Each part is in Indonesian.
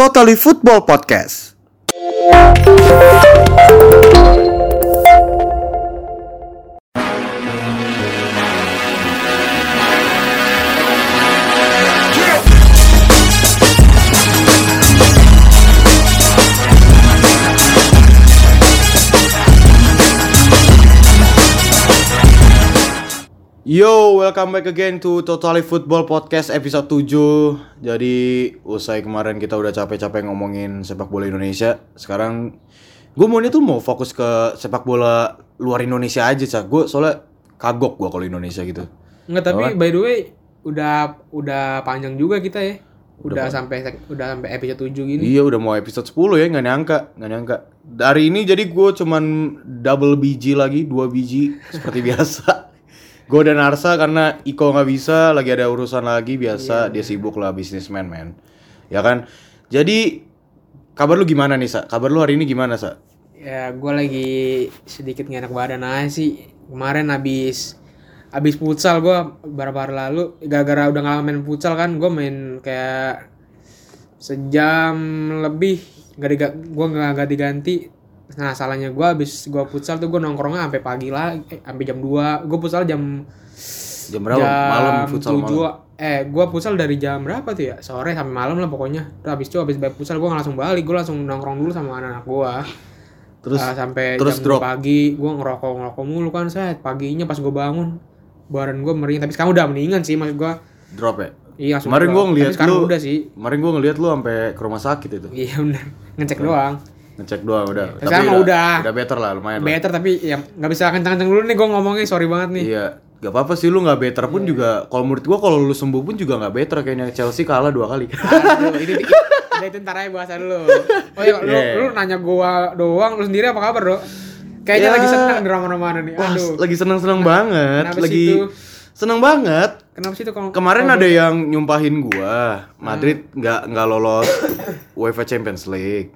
Totally Football Podcast. Yo, welcome back again to Totally Football Podcast episode 7 Jadi, usai kemarin kita udah capek-capek ngomongin sepak bola Indonesia Sekarang, gue maunya tuh mau fokus ke sepak bola luar Indonesia aja, Cak. Gue soalnya kagok gue kalau Indonesia gitu. Enggak tapi by the way udah udah panjang juga kita ya. Udah, sampai udah sampai episode 7 gini. Iya, udah mau episode 10 ya, nggak nyangka, nggak nyangka. Dari ini jadi gue cuman double biji lagi, dua biji seperti biasa Gue dan Arsa karena Iko nggak bisa, lagi ada urusan lagi biasa dia sibuk lah bisnismen men, ya kan. Jadi kabar lu gimana nih sa? Kabar lu hari ini gimana sa? Ya gue lagi sedikit nggak enak badan aja sih. Kemarin habis habis futsal gue beberapa hari lalu gara-gara udah nggak main futsal kan gue main kayak sejam lebih nggak diga gue nggak ganti ganti nah salahnya gue habis gue futsal tuh gue nongkrongnya sampai pagi lah eh, sampai jam 2 gue futsal jam Jam berapa? malam futsal malam. 7 eh gue futsal dari jam berapa tuh ya? Sore sampai malam lah pokoknya. Terus habis itu habis bayar futsal gue langsung balik. Gue langsung nongkrong dulu sama anak-anak gue Terus sampai terus jam drop. 2 pagi gue ngerokok ngerokok mulu kan saya paginya pas gue bangun badan gue mering. Tapi sekarang udah mendingan sih maksud gue drop ya. iya Kemarin gue ngeliat lu, udah sih. kemarin gue ngeliat lu sampai ke rumah sakit itu. iya bener. Ngecek doang Ngecek doang udah. Tapi sekarang mah udah. Udah better lah lumayan lah. better tapi ya nggak bisa kencang-kencang dulu nih gue ngomongnya sorry banget nih Iya, gak apa-apa sih lu nggak better pun juga. Kalau menurut gua kalau lu sembuh pun juga nggak better kayaknya Chelsea kalah dua kali. Aduh, ini, ini, udah itu ntar aja bahasa dulu. Oh iya, lu, Yeah. lu nanya gua doang, lu sendiri apa kabar, Bro? Kayaknya Ya. lagi seneng di mana-mana nih. Wah, Aduh. lagi seneng-seneng banget, Kenapa lagi itu? seneng banget. Kenapa sih itu kalau Kemarin kalau ada gua- yang nyumpahin gua, Madrid nggak nggak lolos UEFA Champions League.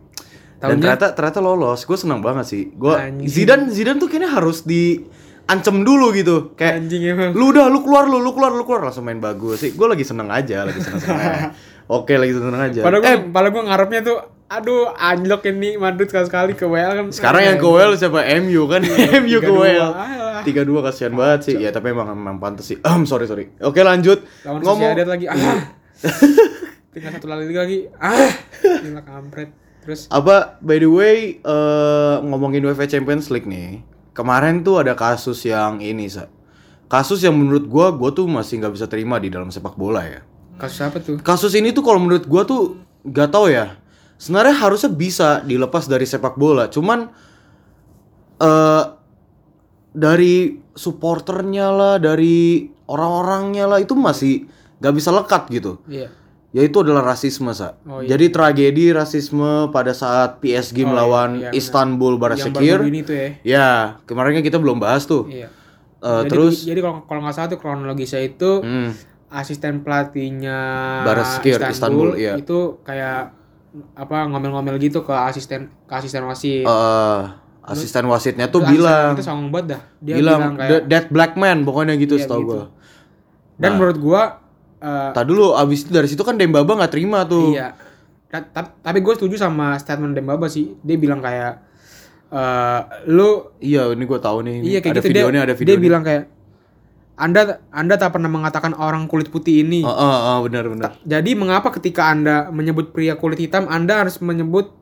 Dan Taunya? ternyata ternyata lolos. Gue seneng banget sih. Gua Anjing. Zidane Zidane tuh kayaknya harus diancem dulu gitu. Kayak anjing emang. lu udah lu keluar lu lu keluar lu keluar langsung main bagus sih. Gue lagi seneng aja, lagi seneng seneng. aja. Oke, lagi seneng aja. Padahal gua, eh, padahal gua ngarepnya tuh aduh anjlok ini Madrid sekali-sekali ke WL kan. sekarang yang ke WL siapa? MU kan? MU ke 3-2. WL. Alah. 3-2 kasihan banget sih. Ya tapi emang emang pantas sih. Ehm, sorry sorry. Oke, lanjut. Lawan Ngomong Sociedad lagi. Ah. Tinggal satu lagi lagi. Ah. Gila kampret. Terus apa by the way eh, ngomongin UEFA Champions League nih. Kemarin tuh ada kasus yang ini, Sa. Kasus yang menurut gua gua tuh masih nggak bisa terima di dalam sepak bola ya. kasus apa tuh? Kasus ini tuh kalau menurut gua tuh gak tahu ya. Sebenarnya harusnya bisa dilepas dari sepak bola, cuman eh dari supporternya lah, dari orang-orangnya lah itu masih gak bisa lekat gitu. Iya. Yaitu adalah rasisme, Sa. Oh, iya. Jadi tragedi rasisme pada saat PSG Oh, melawan iya, iya. Istanbul Yang Barasekir. ini tuh ya. Ya, kemarin kan kita belum bahas tuh. Iya. Eh, jadi, terus jadi kalau kalau nggak salah tuh kronologisnya itu hmm, asisten pelatihnya Baraskir, Istanbul, iya. itu kayak apa ngomel-ngomel gitu ke asisten ke asisten wasit. eh, asisten wasitnya tuh bilang itu songong banget dah. Dia bilang, bilang, kayak "The- that black man pokoknya gitu Iya, setahu gitu. gua. dan Nah. menurut gua eh, Tadi dulu abis itu dari situ kan Dembaba nggak terima tuh. iya. Ta- ta- tapi gue setuju sama statement Dembaba sih. Dia bilang kayak eh lu Iya, ini gua tahu nih. iya kayak ada gitu videonya, dia, ada dia videonya. bilang kayak anda Anda tak pernah mengatakan orang kulit putih ini. Oh, oh, oh, benar benar. Jadi mengapa ketika Anda menyebut pria kulit hitam, Anda harus menyebut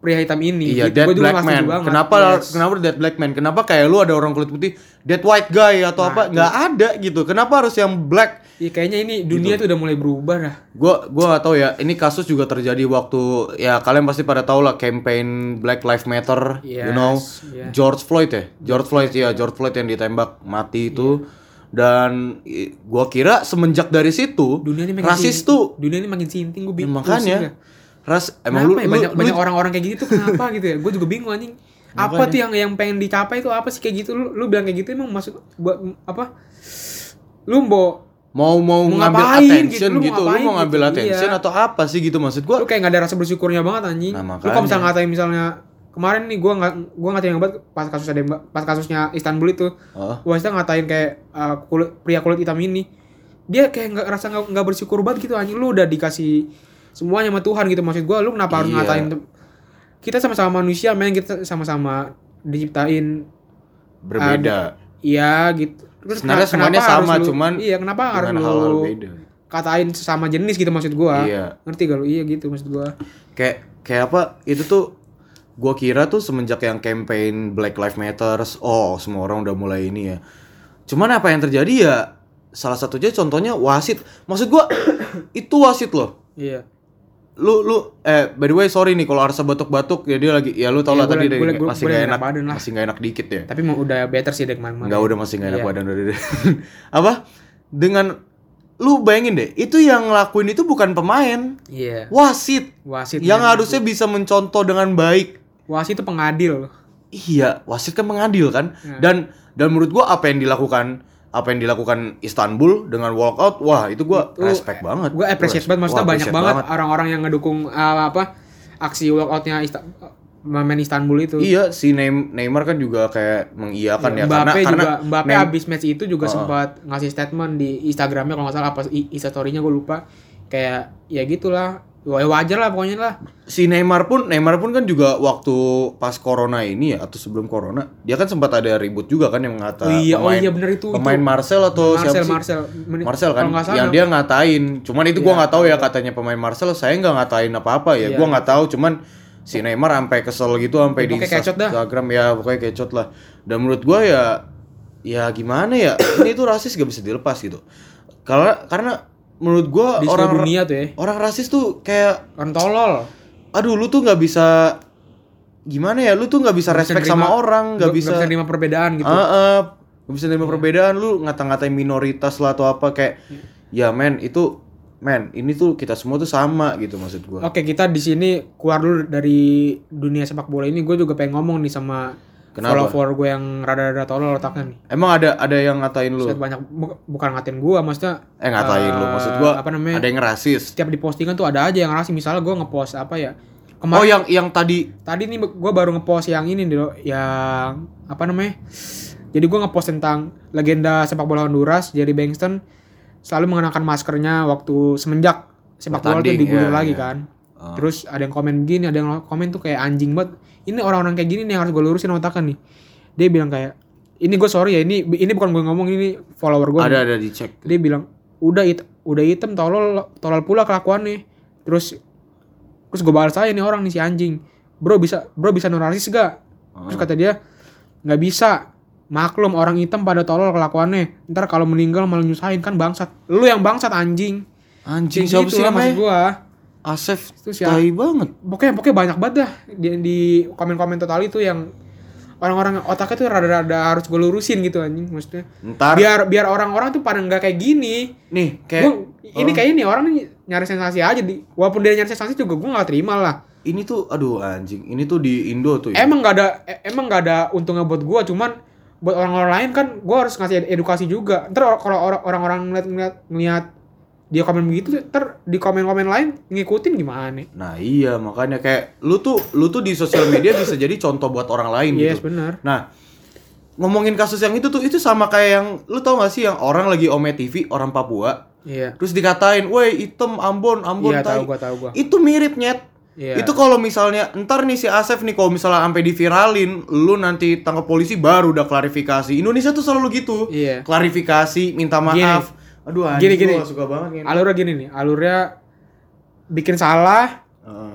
pria hitam ini? Iya, Gitu. Gua juga black man. banget. Kenapa Yes. kenapa that black man? Kenapa kayak lu ada orang kulit putih, that white guy atau Nah, apa? Nggak ada gitu. Kenapa harus yang black? Iya, kayaknya ini dunia Gitu. tuh udah mulai berubah dah. Gua gua gak tahu ya. Ini kasus juga terjadi waktu ya kalian pasti pada tahu lah campaign Black Lives Matter, you Yes, know. yeah. George Floyd ya. George Floyd ya, George Floyd yang ditembak mati itu. Dan i- gua kira semenjak dari situ Dunia ini makin rasis sin- tuh dunia ini makin sinting gue bingung. makanya ras emang Kenapa lu, ya? banyak lu- banyak orang-orang kayak gitu kenapa gitu ya? Gue juga bingung anjing. Apa tuh yang yang pengen dicapai itu apa sih kayak gitu? Lu lu bilang kayak gitu emang maksud buat apa? Lu mau mau mau Mau ngambil ngapain attention gitu, lu mau gitu, lu ngapain mau ngambil gitu, attention iya. atau apa sih gitu maksud gua? lu kayak gak ada rasa bersyukurnya banget anjing. Nah, lu kalau misalnya ngatain misalnya kemarin nih gua nggak gua ngatain yang banget pas kasusnya Demba, pas kasusnya Istanbul itu. Oh. Wasita ngatain kayak uh, kulit, pria kulit hitam ini. Dia kayak nggak rasa nggak bersyukur banget gitu anjing. Lu udah dikasih semuanya sama Tuhan gitu. Maksud gua lu kenapa harus Iya. ngatain kita sama-sama manusia men. Kita sama-sama diciptain. Berbeda. Iya gitu. Terus Sebenarnya kenapa semuanya harus sama, lu- cuman iya kenapa harus lu beda. katain sesama jenis gitu maksud gua? Iya. ngerti gak lu? Iya gitu maksud gua. Kayak kayak apa? Itu tuh gua kira tuh semenjak yang campaign Black Lives Matters oh semua orang udah mulai ini ya. Cuman apa yang terjadi ya salah satunya contohnya wasit. Maksud gua itu wasit loh. Iya lu lu eh by the way sorry nih kalau Arsa batuk-batuk. Ya dia lagi ya lu tau Iya, lah tadi deh, gua lagi- masih gua gak enak enak badan lah. masih gak enak dikit ya. Tapi mau udah better sih dari kemarin Enggak udah masih gak enak Iya. badan dari apa? Dengan lu bayangin deh itu yang ngelakuin itu bukan pemain. Iya. Wasit. Wasit yang men. harusnya bisa mencontoh dengan baik. Wasit itu pengadil. Iya, wasit kan mengadil kan. Dan dan menurut gua apa yang dilakukan apa yang dilakukan Istanbul dengan walkout, wah itu gua Itu, respect banget. gue appreciate banget maksudnya wah, banyak banget orang-orang yang ngedukung uh, apa aksi walkoutnya Ista pemain Istanbul itu Iya, si Neym- Neymar kan juga kayak mengiyakan ya, karena Mbappe karena juga Mbappe Neym- abis match itu juga Oh. sempat ngasih statement di Instagramnya kalau nggak salah apa Instastory-nya gue lupa kayak ya gitulah Wah, wajar lah pokoknya lah si Neymar pun Neymar pun kan juga waktu pas corona ini ya atau sebelum corona, dia kan sempat ada ribut juga kan yang ngata oh iya oh pemain iya bener itu pemain itu. Marcel atau Marcel siapa sih? Marcel Marcel kan salah yang dia ngatain cuman itu gua Iya, nggak tahu ya katanya pemain Marcel saya nggak ngatain apa-apa ya Iya. gua nggak tahu cuman si Neymar sampai kesel gitu sampai di kecot dah. Instagram ya pokoknya kecot lah dan menurut gua ya ya gimana ya ini tuh rasis gak bisa dilepas gitu karena karena menurut gua di orang dunia tuh ya. orang rasis tuh kayak orang tolol. Aduh lu tuh nggak bisa gimana ya? Lu tuh nggak bisa Nggak bisa respect nerima- sama orang nggak bisa bisa terima perbedaan gitu. Ah, ah, nggak bisa nerima perbedaan lu ngata-ngatain minoritas lah atau apa kayak ya men itu men ini tuh kita semua tuh sama gitu maksud gua. Oke kita di sini keluar dulu dari dunia sepak bola ini. Gue juga pengen ngomong nih sama Kenapa? follower gue yang rada-rada tolol otaknya nih. emang ada ada yang ngatain lu Set banyak bu- bukan ngatain gue maksudnya eh ngatain lu eh, maksud gua apa namanya ada yang rasis setiap di postingan tuh ada aja yang rasis misalnya gue ngepost apa ya oh kemarin yang yang tadi tadi nih gue baru ngepost yang ini nih loh yang apa namanya jadi gue ngepost tentang legenda sepak bola Honduras Jerry Bankston selalu mengenakan maskernya waktu semenjak sepak bola Bertanding, diguyur iya, lagi iya. kan Ah. terus ada yang komen begini ada yang komen tuh kayak anjing banget ini orang-orang kayak gini nih yang harus gue lurusin otaknya nih. Dia bilang kayak ini gue sorry ya ini ini bukan gue ngomong ini follower gue ada ada dicek. Dia bilang udah it, udah hitam tolol tolol pula kelakuannya terus terus gue balas aja nih orang nih si anjing. Bro bisa bro bisa nurasis gak? Terus kata dia nggak bisa. Maklum orang hitam pada tolol kelakuannya. Ntar kalau meninggal malah nyusahin kan bangsat. Lu yang bangsat anjing. Anjing siapa sih maksud namanya? gua Asef Itu siapa? tai banget. Pokoknya pokoknya banyak banget dah di, di komen-komen total itu yang orang-orang otaknya tuh rada-rada harus gue lurusin gitu anjing maksudnya. Ntar. Biar biar orang-orang tuh pada nggak kayak gini. Nih kayak Gua, ini kayak ini orang nih nyari sensasi aja di walaupun dia nyari sensasi juga gue nggak terima lah. Ini tuh aduh anjing ini tuh di Indo tuh ya. emang nggak ada e- emang nggak ada untungnya buat gue cuman buat orang-orang lain kan gue harus ngasih ed- edukasi juga. Ntar kalau orang- orang-orang ngeliat, ngeliat, ngeliat dia komen begitu ntar di komen-komen lain ngikutin gimana Nah iya makanya kayak lu tuh lu tuh di sosial media bisa jadi contoh buat orang lain yes gitu. benar Nah ngomongin kasus yang itu tuh itu sama kayak yang lu tau gak sih yang orang lagi Ome TV orang Papua iya terus dikatain, woi item Ambon Ambon iya tai." tahu gue tahu gue Itu mirip nyet. Iya. Itu kalau misalnya ntar nih si Asef nih kalau misalnya sampai diviralin, lu nanti tangkap polisi baru udah klarifikasi. Indonesia tuh selalu gitu. Iya. Klarifikasi, minta maaf. Aduh Gini, anjing gini. gua suka banget gini. alurnya gini nih alurnya bikin salah Heeh.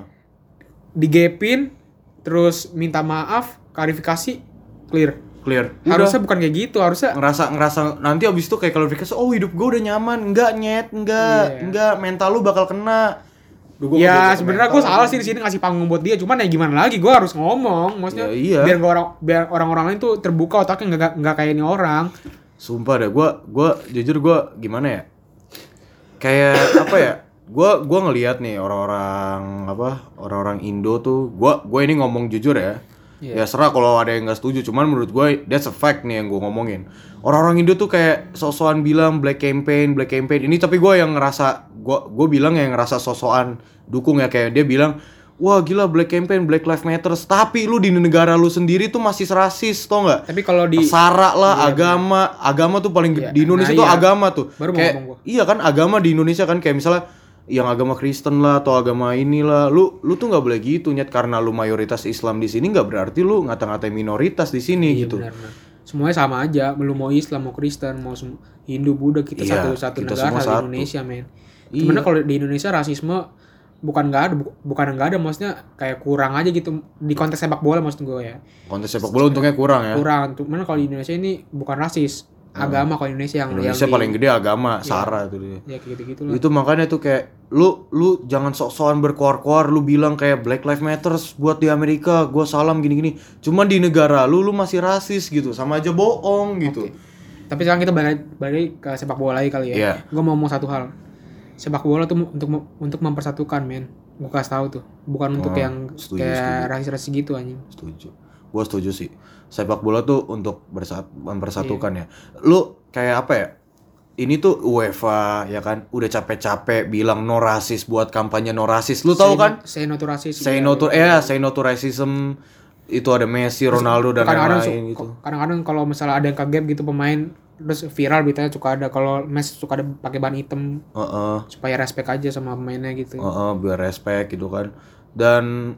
digepin terus minta maaf klarifikasi clear clear. Udah. harusnya bukan kayak gitu harusnya ngerasa ngerasa nanti abis itu kayak klarifikasi oh hidup gue udah nyaman enggak nyet enggak Iya. enggak mental lu bakal kena Duh, gua ya sebenarnya gue salah sih di sini ngasih panggung buat dia cuman ya gimana lagi gue harus ngomong maksudnya Ya, iya. biar gak orang biar orang-orang lain tuh terbuka otaknya nggak nggak kayak ini orang sumpah deh gue gua jujur gue gimana ya? Kayak apa ya? Gue gua ngelihat nih orang-orang apa orang-orang Indo tuh gue gue ini ngomong jujur ya. Iya. ya serah kalau ada yang nggak setuju cuman menurut gue that's a fact nih yang gue ngomongin. Orang-orang Indo tuh kayak sosokan bilang black campaign black campaign. Ini tapi gue yang ngerasa gue gue bilang yang ngerasa sosokan dukung ya kayak dia bilang wah gila black campaign black lives matters tapi lu di negara lu sendiri tuh masih rasis tau nggak tapi kalau di sara lah agama agama tuh paling Iya, di Indonesia nah tuh iya. agama tuh Baru mau kayak ngomong gua. iya kan agama di Indonesia kan kayak misalnya yang agama Kristen lah atau agama inilah lu lu tuh nggak boleh gitu nyet karena lu mayoritas Islam di sini nggak berarti lu ngata-ngatain minoritas di sini gitu Benar, benar. Semuanya sama aja, belum mau Islam, mau Kristen, mau Hindu, Buddha, kita Iya, satu satu kita negara satu. Indonesia, men. Iya. Cuman kalau di Indonesia rasisme bukan nggak ada, bu- bukan nggak ada, maksudnya kayak kurang aja gitu di konteks sepak bola maksud gue ya. kontes sepak bola untungnya kurang ya Kurang. Cuman kalau di Indonesia ini bukan rasis, agama kalau Indonesia yang Indonesia yang di- paling gede agama Sara itu dia ya kayak gitu-gitu lah. itu makanya tuh kayak lu lu jangan sok-sokan berkoar-koar lu bilang kayak Black Lives Matter buat di Amerika gua salam gini-gini cuman di negara lu lu masih rasis gitu sama aja bohong gitu Tapi sekarang kita balik balik ke sepak bola lagi kali ya. Iya. Gue mau ngomong satu hal. Sepak bola tuh untuk untuk mempersatukan, men. Gue kasih tahu tuh, bukan untuk Oh, yang setuju, kayak rasis-rasis gitu anjing. setuju gua setuju sih sepak bola tuh untuk bersat mempersatukan Iya. ya lu kayak apa ya ini tuh UEFA ya kan udah capek-capek bilang no rasis buat kampanye no rasis lu tahu kan Say no to rasis. say iya. no to eh say no to racism itu ada Messi, Ronaldo dan lain-lain gitu. kadang-kadang kalau misalnya ada yang kaget gitu pemain terus viral beritanya suka ada kalau Messi suka ada pakai ban hitam Heeh. supaya respect aja sama pemainnya gitu. Heeh, biar respect gitu kan. Dan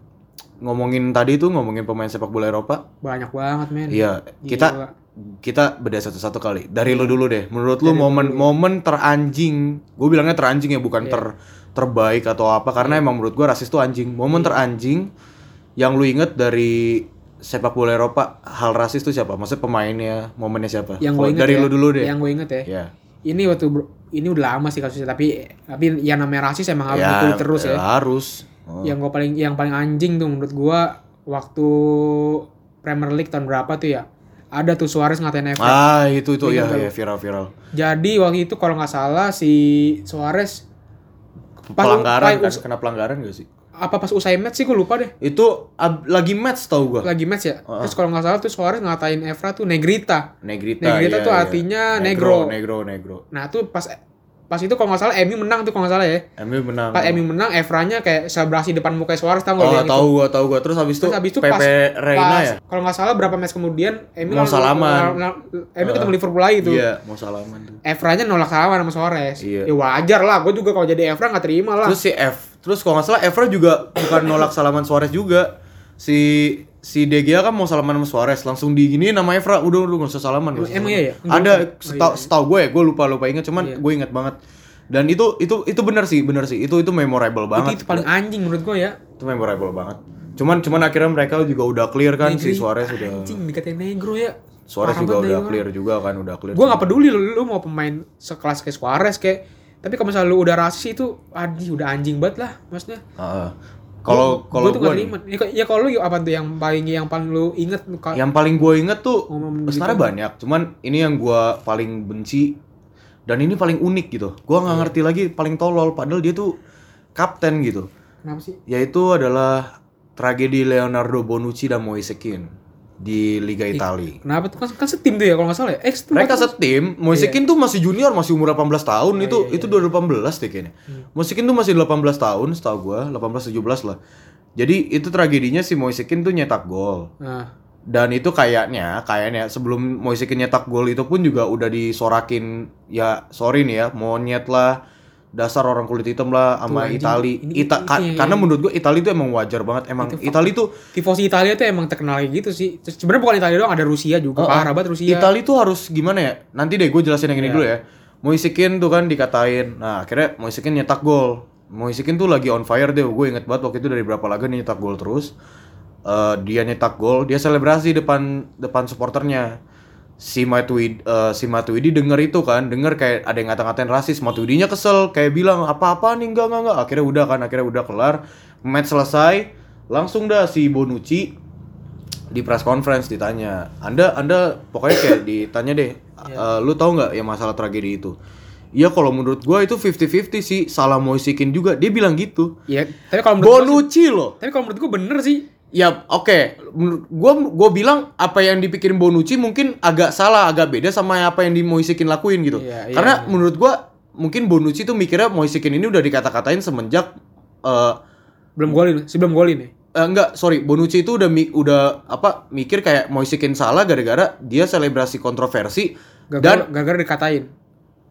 ngomongin tadi tuh ngomongin pemain sepak bola Eropa, Banyak banget, men. iya Gila. kita kita beda satu-satu kali. Dari lu dulu deh. Menurut lu momen momen teranjing, gue bilangnya teranjing ya bukan ter terbaik atau apa karena emang menurut gua rasis tuh anjing. Momen teranjing yang lu inget dari sepak bola Eropa hal rasis tuh siapa? Maksudnya pemainnya, momennya siapa? Yang gue inget dari ya, lu dulu deh. Yang gue inget ya. Ya. Ini waktu bro- ini udah lama sih kasusnya tapi tapi yang namanya rasis emang harus Ya, terus ya. Harus. Oh. Yang gue paling yang paling anjing tuh menurut gua waktu Premier League tahun berapa tuh ya? Ada tuh Suarez ngatain Everton. Ah, itu itu ya, ya viral-viral. Jadi waktu itu kalau nggak salah si Suarez pelanggaran pas- kan kena pelanggaran gak sih apa pas usai match sih gue lupa deh. itu ab- lagi match tau gua Lagi match ya. Terus kalau nggak salah tuh Suarez ngatain Evra tuh Negrita. negrita Negrita iya, tuh iya. artinya negro negro. negro negro Nah tuh pas pas itu kalau nggak salah MU menang tuh kalau nggak salah ya. Emil menang Pas MU menang Evranya kayak selebrasi depan muka Suarez tau nggak oh yang itu? tahu gua tahu gua terus habis itu Terus habis itu Pepe pas, Reina pas ya kalau nggak salah berapa match kemudian MU Mau salaman. lawan- MU ketemu Liverpool lagi tuh. iya mau salaman tuh Evranya nolak salaman sama Suarez. Iya. Ya wajar lah, gue juga kalau jadi Evra nggak terima lah. terus si F terus kalau nggak salah Evra juga bukan nolak salaman Suarez juga. Si si De Gea kan mau salaman sama Suarez. Langsung digini nama Evra. Udah udah nggak usah salaman Emang iya ya? ada Enggak, enggak. setau setahu gue ya gue lupa lupa inget cuman Iya. gue inget banget. Dan itu itu itu benar sih benar sih. Itu itu memorable itu, banget. Itu paling anjing menurut gue ya. itu memorable banget. Cuman cuman akhirnya mereka juga udah clear kan si Negri, Suarez udah Anjing dikatain negro ya. Suarez Parah juga udah clear juga kan udah clear Gue nggak peduli lu, lu mau pemain sekelas kayak Suarez kayak tapi kalau misalnya lu udah rasis itu anjing udah anjing banget lah maksudnya. Heeh. kalau kalau tuh gue terima. Ya, ya kalau lu apa tuh yang paling yang paling lu inget yang paling gue inget tuh Ngomong sebenarnya banyak cuman ini yang gue paling benci dan ini paling unik gitu gue Iya. nggak ngerti lagi paling tolol padahal dia tuh kapten gitu kenapa sih? yaitu adalah tragedi Leonardo Bonucci dan Moise Kean di Liga Italia. Kenapa tuh? Kan, kan setim tuh ya kalau nggak salah ya? Eh, Mereka setim, Moise Kean tuh masih junior, masih umur 18 tahun, itu itu 2018 deh kayaknya. Moise Kean tuh masih 18 tahun, setahu gua, 18 17 lah. Jadi itu tragedinya si Moise Kean tuh nyetak gol. Nah, Dan itu kayaknya, kayaknya sebelum Moise Kean nyetak gol itu pun juga udah disorakin. Ya sorry nih ya, monyet lah, dasar orang kulit hitam lah sama Itali. ini- Ita- ini ka- yang- karena menurut gua Itali tuh emang wajar banget. Emang Itali tuh tifosi Italia tuh emang terkenal kayak gitu sih. Terus sebenarnya bukan Italia doang, ada Rusia juga. Parah banget Rusia. Itali tuh harus gimana ya? Nanti deh gue jelasin yang ini Iya. dulu ya. Moise Kean tuh kan dikatain. Nah, akhirnya Moise Kean nyetak gol. Moise Kean tuh lagi on fire deh. Gue inget banget waktu itu dari berapa laga dia nyetak gol terus. Eh, dia nyetak gol, dia selebrasi depan depan supporternya. Si Matuidi, eh, si Matuidi denger itu kan, denger kayak ada yang ngata-ngatain rasis. Matuidinya kesel, kayak bilang apa-apa nih enggak enggak enggak. Akhirnya udah kan, akhirnya udah kelar. Match selesai, langsung dah si Bonucci di press conference ditanya anda anda pokoknya kayak ditanya deh "Eh, lu tahu nggak yang masalah tragedi itu Iya kalau menurut gua itu 50-50 sih salah Moise Kean juga dia bilang gitu Iya, tapi kalau menurut gua Bonucci loh tapi kalau menurut gua bener sih. Ya oke gua gua bilang apa yang dipikirin Bonucci mungkin agak salah agak beda sama apa yang di Moise Kean lakuin gitu Iya, iya, karena menurut gua mungkin Bonucci tuh mikirnya Moise Kean ini udah dikata-katain semenjak eh Belum golin, sebelum golin ya. Eh, enggak, sorry, Bonucci itu udah mi- udah apa mikir kayak Moise Kean salah gara-gara dia selebrasi kontroversi dan Gagal, gagal dikatain.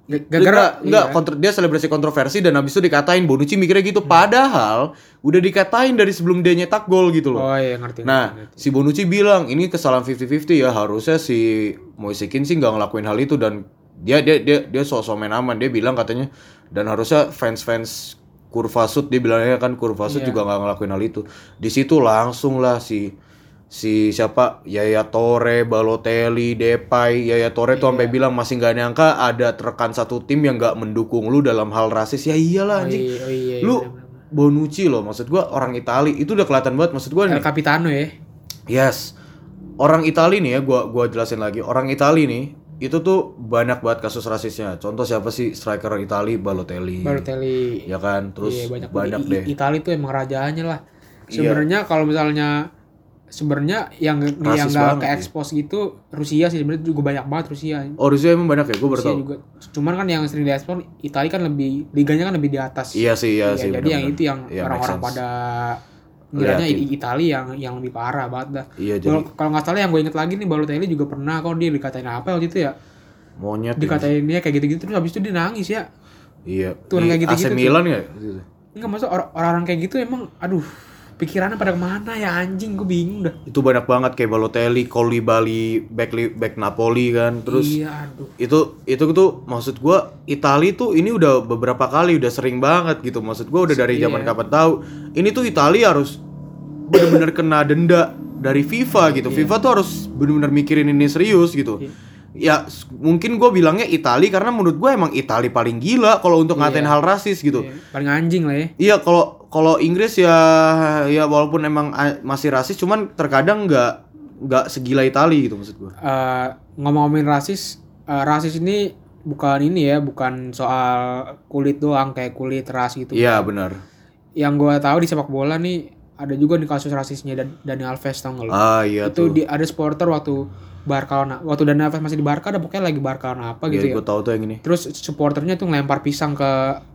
Gara-gara enggak, iya. kontro- dia selebrasi kontroversi dan habis itu dikatain Bonucci mikirnya gitu. Padahal udah dikatain dari sebelum dia nyetak gol gitu loh. Oh iya ngerti. Nah, ngerti, ngerti. si Bonucci bilang ini kesalahan 50-50 ya harusnya si Moisekin sih nggak ngelakuin hal itu dan dia dia dia dia sosok main aman dia bilang katanya dan harusnya fans-fans kurva sud dia bilangnya kan kurva sud Iya. juga nggak ngelakuin hal itu. Di situ langsung lah si si siapa Yaya Torre, Balotelli, Depay, Yaya Torre tuh Iya. sampai bilang masih nggak nyangka ada rekan satu tim yang nggak mendukung lu dalam hal rasis. Ya iyalah Oh anjing. iya, oh iya, lu bener-bener. Bonucci loh maksud gua orang Itali itu udah kelihatan banget maksud gua nih. Capitano ya. Yes. Orang Itali nih ya, gua gua jelasin lagi. Orang Itali nih itu tuh banyak banget kasus rasisnya. Contoh siapa sih striker Itali Balotelli. Balotelli. Ya kan, terus Iya, banyak, banyak, deh. Itali tuh emang rajanya lah. Iya. Sebenarnya kalau misalnya sebenarnya yang yang Rasis nggak banget ke expose gitu Rusia sih sebenarnya juga banyak banget Rusia. Oh, Rusia emang banyak ya? Gue baru tahu. juga. Cuman kan yang sering diekspor Itali kan lebih liganya kan lebih di atas. Iya sih, iya, Iya, sih. jadi yang benar-benar. itu yang Iya, make orang-orang pada ngiranya Liatin. I- Itali yang yang lebih parah banget dah. Iya, jadi Kalau nggak salah yang gue inget lagi nih Balotelli juga pernah kok dia dikatain apa waktu itu ya? monyet. ya. Dikatain dia kayak gitu-gitu terus habis itu dia nangis ya. Iya. Tuh, Di kayak gitu-gitu AC. Milan ya? Enggak maksud or- orang-orang kayak gitu emang aduh pikirannya pada ke mana ya anjing gue bingung dah. Itu banyak banget kayak Balotelli, Koulibaly, back back Napoli kan. Terus iya aduh. itu itu tuh maksud gua Itali tuh ini udah beberapa kali udah sering banget gitu maksud gua udah dari zaman Iya. kapan tahu ini tuh Itali harus bener-bener kena denda dari FIFA gitu FIFA tuh harus bener-bener mikirin ini serius gitu ya mungkin gue bilangnya Itali karena menurut gue emang Itali paling gila kalau untuk ngatain hal rasis gitu Iya, paling anjing lah ya. Iya kalau kalau Inggris ya ya walaupun emang masih rasis cuman terkadang nggak nggak segila Itali gitu maksud gua. Eh, ngomong-ngomongin rasis, eh, rasis ini bukan ini ya, bukan soal kulit doang kayak kulit ras gitu. Iya benar. Yang gua tahu di sepak bola nih ada juga nih kasus rasisnya Dan Dani Alves tau nggak lu? Ah iya itu tuh. di ada supporter waktu Barca lawan- waktu Dani Alves masih di Barca ada pokoknya lagi Barca lawan apa gitu Iya ya. gue tahu tuh yang ini. Terus supporternya tuh ngelempar pisang ke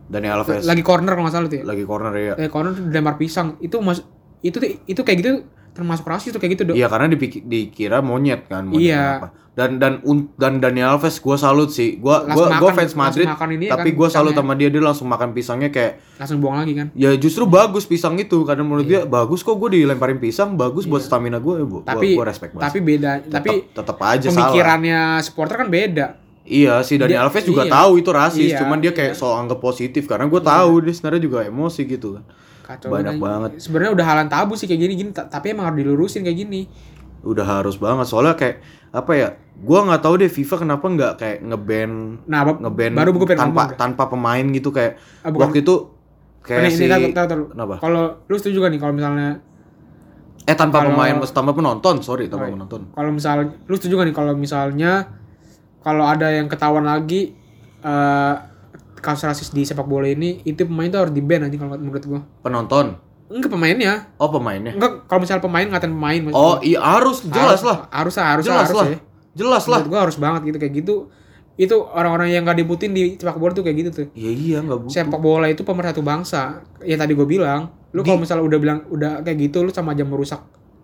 Dani Alves lagi lagi, corner kalau nggak salah tuh ya. corner ya. Eh corner tuh dilempar pisang. Itu mas itu itu kayak gitu termasuk rasis tuh kayak gitu, Dok. Iya karena dipikir, dikira monyet kan. Monyet Iya. apa. Dan dan dan Dani Alves gue salut sih. Gue gua makan- fans Madrid ini ya tapi kan, gue salut sama dia dia langsung makan pisangnya kayak Langsung buang lagi kan. ya justru bagus pisang itu karena menurut dia bagus kok gue dilemparin pisang bagus buat stamina gue ya bu. Iya. Tapi gue respect banget. tapi beda, Tetep- tapi tetep aja salah. pemikirannya supporter kan beda. Iya si Dani Dia- Alves juga iya. tahu itu rasis, Iya, cuman dia kayak soal anggap positif karena gue tahu dia sebenarnya juga emosi gitu kan. Kacau Banyak banget. Sebenarnya udah halan tabu sih kayak gini gini, ta- tapi emang harus dilurusin kayak gini. Udah harus banget soalnya kayak apa ya? Gua nggak tahu deh FIFA kenapa nggak kayak ngeban Nah, ba- ngeban baru gue tanpa ngomong tanpa pemain gitu kayak Ah, bukan. waktu itu kayak Ini, si ini. Kenapa? Kalau lu setuju gak nih kalau misalnya eh tanpa kalau- pemain tanpa penonton sorry tanpa Oh, penonton kalau misalnya lu setuju gak nih kalau misalnya kalau ada yang ketahuan lagi eh kasus rasis di sepak bola ini itu pemain tuh harus di ban aja kalau menurut gua. penonton Enggak pemainnya. oh pemainnya Enggak kalau misalnya pemain ngatain pemain oh gua. iya harus jelas Harus- lah Harus harus jelas harus lah ya. jelas lah Menurut gua harus banget gitu kayak gitu. Itu orang-orang yang gak dibutin di sepak bola tuh kayak gitu tuh. iya iya nggak bu Sepak bola itu pemersatu bangsa. Yang tadi gue bilang, lu kalau misalnya udah bilang udah kayak gitu lu sama aja merusak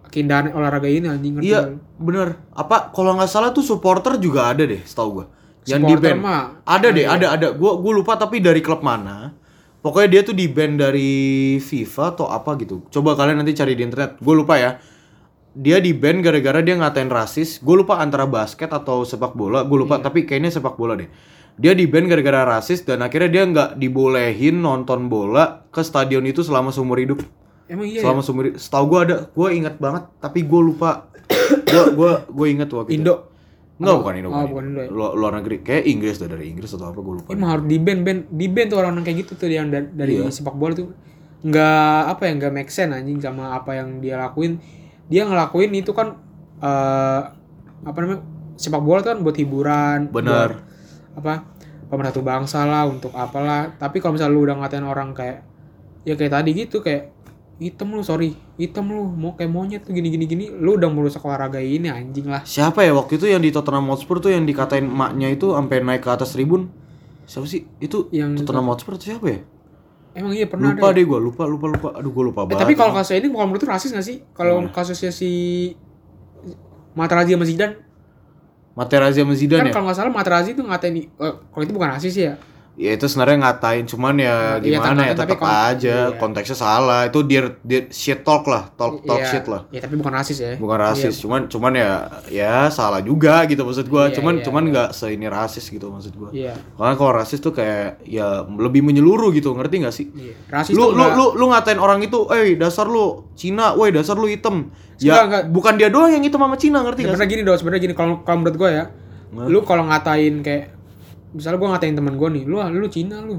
keindahan olahraga ini anjing Iya, bener. Apa kalau nggak salah tuh supporter juga ada deh, setahu gua. Yang di band. mah Ada deh, ada ada. Gua gua lupa tapi dari klub mana. Pokoknya dia tuh di band dari FIFA atau apa gitu. Coba kalian nanti cari di internet. Gue lupa ya. Dia di band gara-gara dia ngatain rasis. Gue lupa antara basket atau sepak bola. Gue Iya. lupa tapi kayaknya sepak bola deh. Dia di band gara-gara rasis dan akhirnya dia nggak dibolehin nonton bola ke stadion itu selama seumur hidup Emang iya. selama seumur hidup. Setahu gue ada, gue ingat banget, tapi gue lupa. gue gue gue ingat waktu itu. Indo. Enggak bukan Indo. Oh, bukan Indo ya. Lu- Luar negeri, kayak Inggris tuh dari Inggris atau apa gue lupa. Emang harus di band band di band tuh orang-orang kayak gitu tuh yang da- dari Iya. sepak bola tuh nggak apa ya nggak make sense anjing sama apa yang dia lakuin dia ngelakuin itu kan eh apa namanya sepak bola tuh kan buat hiburan Benar. buat apa pemersatu bangsa lah untuk apalah tapi kalau misalnya lu udah ngatain orang kayak ya kayak tadi gitu kayak hitam lu sorry hitam lu mau kayak monyet tuh gini gini gini lu udah merusak olahraga ini anjing lah Siapa ya waktu itu yang di Tottenham Hotspur tuh yang dikatain emaknya itu sampai naik ke atas tribun? Siapa sih? Itu Yang- Tottenham Hotspur atau siapa ya? emang iya pernah lupa ada deh gue, lupa lupa lupa. Aduh gue lupa Eh, banget. tapi kalau kasus ini bukan menurut rasis gak sih? Kalau Gimana? kasusnya si Materazzi sama Zidane, Materazzi sama Zidane Kan ya? kalau nggak salah Materazzi tuh ngatain eh, kalau itu bukan rasis ya. Ya itu sebenarnya ngatain cuman ya Iya, gimana ya tapi tetap aja iya. konteksnya salah. Itu dia dia shit talk lah, talk talk Iya. shit lah. Iya, tapi bukan rasis ya. Bukan rasis, cuman cuman ya ya salah juga gitu maksud gua. Iya, cuman iya, cuman nggak se ini rasis gitu maksud gua. Iya. Karena kalau rasis tuh kayak ya lebih menyeluruh gitu, ngerti gak sih? Iya. Rasis Lu tuh lu, nggak- lu lu ngatain orang itu, "Eh, dasar lu Cina, woi dasar lu hitam." Ya enggak. bukan dia doang yang hitam sama Cina, ngerti gak sebenarnya gini dong sebenarnya gini kalau menurut gue ya lu kalau ngatain kayak misalnya gue ngatain temen gue nih lu ah, lu Cina lu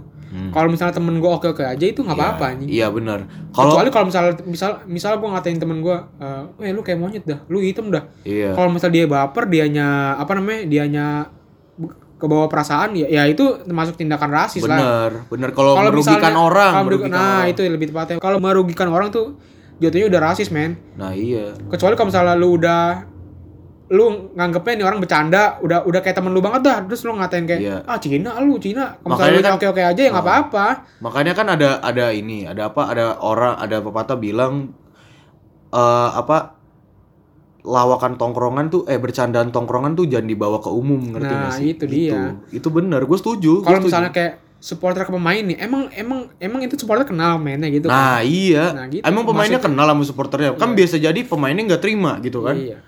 kalau misalnya temen gue oke oke aja itu nggak apa-apa anjing Hmm. Iya benar. Kalau kecuali kalau misalnya misal misal gue ngatain temen gue eh lu kayak monyet dah lu hitam dah iya. kalau misalnya dia baper dianya apa namanya dianya ke bawah perasaan ya ya itu termasuk tindakan rasis lah Bener, bener kalau merugikan misalnya- orang, kalau merugi- merugikan nah orang. itu lebih tepatnya kalau merugikan orang tuh jatuhnya udah rasis men Nah, iya. kecuali kalau misalnya lu udah lu nganggepnya nih orang bercanda udah udah kayak temen lu banget dah terus lu ngatain kayak Iya. ah Cina lu Cina Makanya lu kan- oke oke aja ya nggak apa-apa Makanya kan ada ada ini, ada apa? Ada orang, ada pepatah bilang eh apa? Lawakan tongkrongan tuh eh bercandaan tongkrongan tuh jangan dibawa ke umum, ngerti Nah, gak sih? itu dia. Itu bener, gue setuju. kalau misalnya kayak supporter ke pemain nih emang emang emang itu supporter kenal mainnya gitu Nah, iya. Nah, gitu. Emang pemainnya kenal sama supporternya. Kan biasa jadi pemainnya nggak terima gitu kan. iya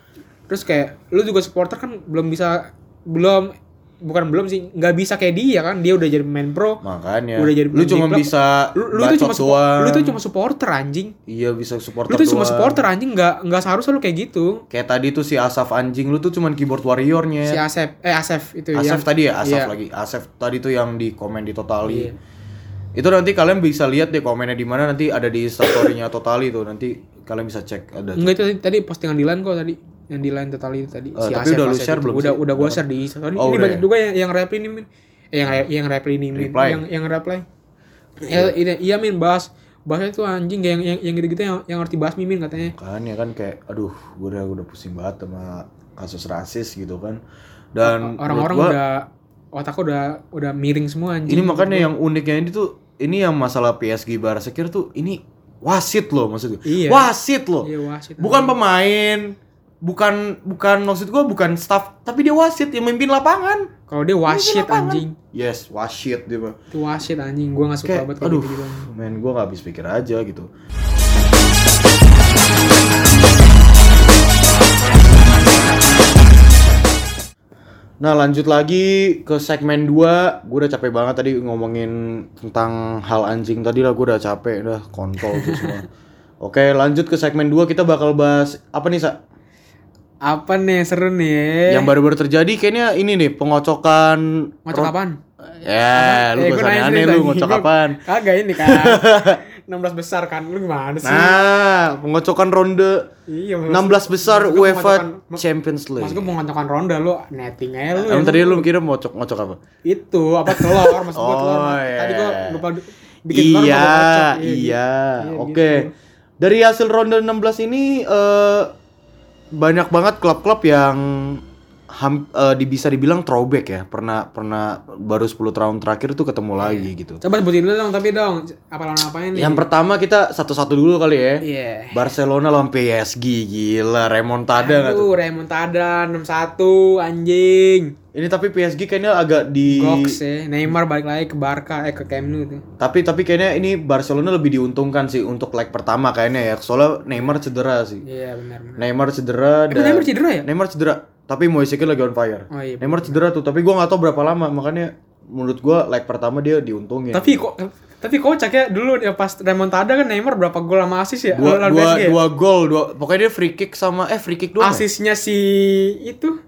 terus kayak lu juga supporter kan belum bisa belum bukan belum sih nggak bisa kayak dia kan dia udah jadi pemain pro Makanya. Udah jadi lu cuma bisa lu, lu itu cuma doang. lu itu cuma supporter anjing Iya, bisa supporter lu tuh cuma supporter anjing nggak nggak seharusnya lu kayak gitu Kayak tadi tuh si Asaf anjing lu tuh cuman keyboard warriornya. si Asef eh Asef itu Asef yang tadi ya, Asaf Iya. lagi. Asef tadi tuh yang di komen di Totali. Iya. Itu nanti kalian bisa lihat deh komennya di mana nanti ada di instastorynya Totali tuh. Nanti kalian bisa cek ada. Enggak itu tadi, postingan di line kok tadi. Yang di line total itu tadi. Eh, tapi udah lu Asep share itu. belum Udah sih? udah gua share di Instastory. Oh, ini banyak ya? juga yang yang reply nih Min. Eh, yang yang reply nih Min. Reply? Yang yang reply. Ya, ini, iya Min bahas bahasnya tuh anjing yang yang yang gitu-gitu yang yang ngerti bahas Mimin katanya. Kan ya kan kayak aduh, gue udah udah pusing banget sama kasus rasis gitu kan. Dan Orang-orang gua, udah otak udah udah miring semua anjing. ini makanya yang uniknya ini tuh ini yang masalah PSG Barsekir tuh ini wasit loh maksud gue. Iya. Wasit loh. Iya, wasit. Bukan pemain, bukan bukan maksud gua bukan staff, tapi dia wasit yang memimpin lapangan. Kalau dia wasit anjing. Yes, wasit dia mah. Itu wasit anjing. Gua gak suka Kayak, banget kayak aduh, gitu-gitu. men gua nggak habis pikir aja gitu. Nah lanjut lagi ke segmen 2 Gue udah capek banget tadi ngomongin tentang hal anjing tadi lah Gue udah capek, udah kontol tuh semua Oke lanjut ke segmen 2 kita bakal bahas Apa nih Sa? Apa nih yang seru nih? Yang baru-baru terjadi kayaknya ini nih pengocokan Ngocok apaan? Ya, lu Eh, nanya aneh lu ngocok apaan Kagak ini kan. 16 besar kan. Lu gimana sih? Nah, pengocokan ronde Iya, 16 besar maksud UEFA Champions League gue mau ngocokkan ronda lu netting aja lu. Emang ya. tadi lu kira mau ngocok ngocok apa? itu apa telur maksud gua telur. Oh, iya. Tadi gua lupa du- bikin telur iya, ngocok. iya. gitu. Oke. Dari hasil ronde 16 ini eh banyak banget klub-klub yang ham, eh, di- bisa dibilang throwback ya. Pernah pernah baru 10 tahun terakhir tuh ketemu lagi gitu. Coba sebutin dulu dong tapi dong apa lawan apain nih? Yang pertama kita satu-satu dulu kali ya. Iya. Barcelona lawan PSG gila remontada nggak tuh? Remontada 6-1 anjing. Ini tapi PSG kayaknya agak di Goks ya. Neymar balik lagi ke Barca eh ke Camp Nou tuh. tapi tapi kayaknya ini Barcelona lebih diuntungkan sih untuk leg pertama kayaknya ya. Soalnya Neymar cedera sih. Iya benar benar. Neymar cedera Emang dan Neymar cedera ya? Neymar cedera. Tapi Moise Kean lagi on fire. Oh iya. Neymar cedera tuh, tapi gua nggak tahu berapa lama. Makanya menurut gua leg pertama dia diuntungin. Tapi kok tapi kocak ya dulu ya pas remontada kan Neymar berapa gol sama asis ya? dua dua, PSG ya? dua gol, dua pokoknya dia free kick sama eh free kick doang. ya? Asisnya si itu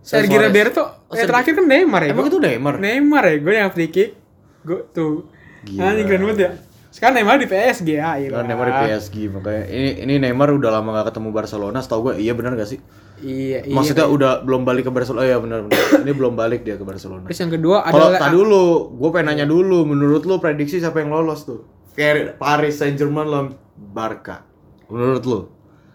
Sergio. Roberto. Oh, Sergio- terakhir kan Neymar ya. Emang gua- itu Neymar? Neymar ya, gue yang free kick. Gue tuh. Gila. Anjing keren banget ya. Sekarang Neymar di PSG ya. Kan Neymar di PSG makanya ini ini Neymar udah lama gak ketemu Barcelona. Setahu gua iya benar gak sih? Iya, iya. Maksudnya udah belum balik ke Barcelona. Oh iya benar benar. ini belum balik dia ke Barcelona. Terus yang kedua Kalau adalah tadi dulu, gue pengen nanya dulu, menurut lu prediksi siapa yang lolos tuh? Kayak Paris Saint Germain lawan Barca. Menurut lu?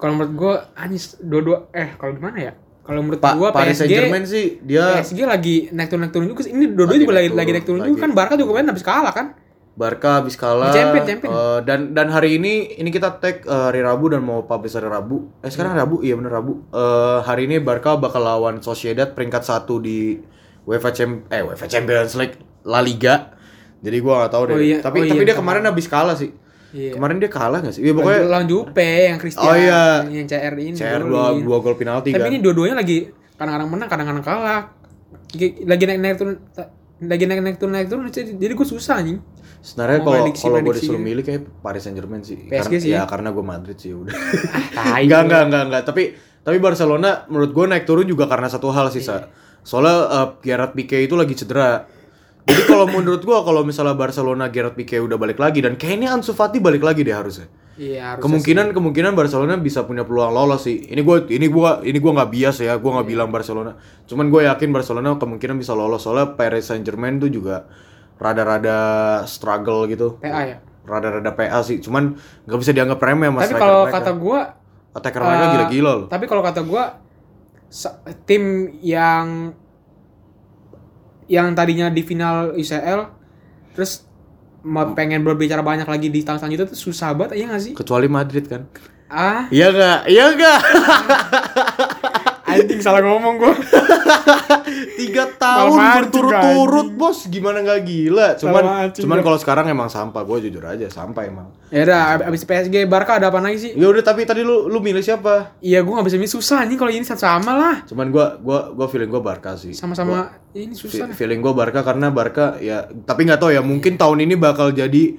kalau menurut gue Anis dua-dua eh kalau gimana ya? Kalau menurut Pa gue Paris PSG Saint Germain sih dia PSG lagi naik turun naik turun juga. Ini dua-dua juga lagi naik lagi turun, naik turun lagi. juga kan Barca juga kemarin habis kalah kan? Barca habis kalah. Champion, champion. Eh, dan dan hari ini ini kita tag eh, hari Rabu dan mau publish hari Rabu. Eh sekarang Rabu, iya bener Rabu. Eh, hari ini Barca bakal lawan Sociedad peringkat satu di UEFA Champ eh UEFA Champions League La Liga. Jadi gua nggak tahu deh. Oh iya, tapi oh tapi iya, dia kemarin habis kalah sih. Iya. Kemarin dia kalah gak sih? Iya pokoknya lawan Jupe yang Christian Oh, iya. yang CR ini CR dua, dua gol penalti tapi kan. ini dua-duanya lagi kadang-kadang menang kadang-kadang kalah Lagi- lagi naik naik turun lagi naik naik turun naik turun jadi, gue susah anjing Sebenarnya kalau kalau gue disuruh gitu. milih kayak Paris Saint Germain sih. PSG karena, sih ya ya. karena gue Madrid sih udah. enggak enggak enggak enggak. Tapi tapi Barcelona menurut gue naik turun juga karena satu hal sih sa. Soalnya uh, Gerard Pique itu lagi cedera. Jadi kalau menurut gue kalau misalnya Barcelona Gerard Pique udah balik lagi dan kayaknya Ansu Fati balik lagi deh harusnya. iya Kemungkinan kemungkinan Barcelona bisa punya peluang lolos sih. Ini gue ini gua ini gua nggak bias ya. Gue nggak bilang Barcelona. Cuman gue yakin Barcelona kemungkinan bisa lolos soalnya Paris Saint Germain tuh juga rada-rada struggle gitu. PA ya Rada-rada PA sih. Cuman nggak bisa dianggap remeh sama tapi kalau kata gue attacker mereka eh, gila-gila loh. tapi kalau kata gue tim yang yang tadinya di final UCL terus mau pengen berbicara banyak lagi di tahun selanjutnya tuh susah banget iya gak sih Kecuali Madrid kan. ah Iya nggak? Iya nggak? anjing salah ngomong gue Tiga tahun berturut-turut bos gimana nggak gila? Cuman mancing, cuman gua. kalau sekarang emang sampah. Gue jujur aja sampah emang. ya udah abis PSG Barca ada apa lagi sih Ya udah tapi tadi lu lu milih siapa? Iya gue gak bisa milih susah nih kalau ini sama lah Cuman gua gua gua feeling gua Barca sih. Gua- sama-sama ini susah. fe- feeling gua Barca karena Barca ya tapi nggak tahu ya mungkin tahun ini bakal jadi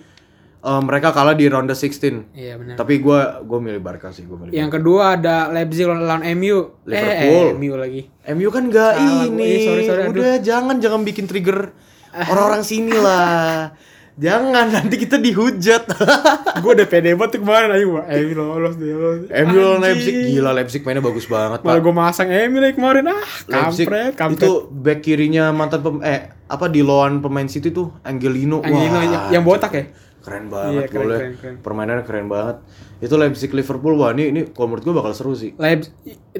eh, mereka kalah di ronde 16. Iya benar. Tapi gua gua milih Barca sih, gua milih. Yang kedua ada Leipzig lawan MU. Liverpool. Eh, MU lagi. MU kan Salah gua. ini. Eh, sorry, sorry, aduh. Udah jangan jangan bikin trigger orang-orang sini lah. jangan nanti kita dihujat. gue udah pede banget tuh kemarin ayo Pak. MU lolos dia lolos. Lawan Anjing. Leipzig gila Leipzig mainnya bagus banget, Malah Pak. gue masang MU lagi kemarin ah. Leipzig Kampret, kampret. itu back kirinya mantan pem eh apa di lawan pemain City tuh Angelino. Angelino Wah, yang, yang botak ya? Keren Iya, banget keren, golnya. keren, keren. permainannya keren banget itu Leipzig Liverpool wah ini ini kalau menurut gue bakal seru sih Leipzig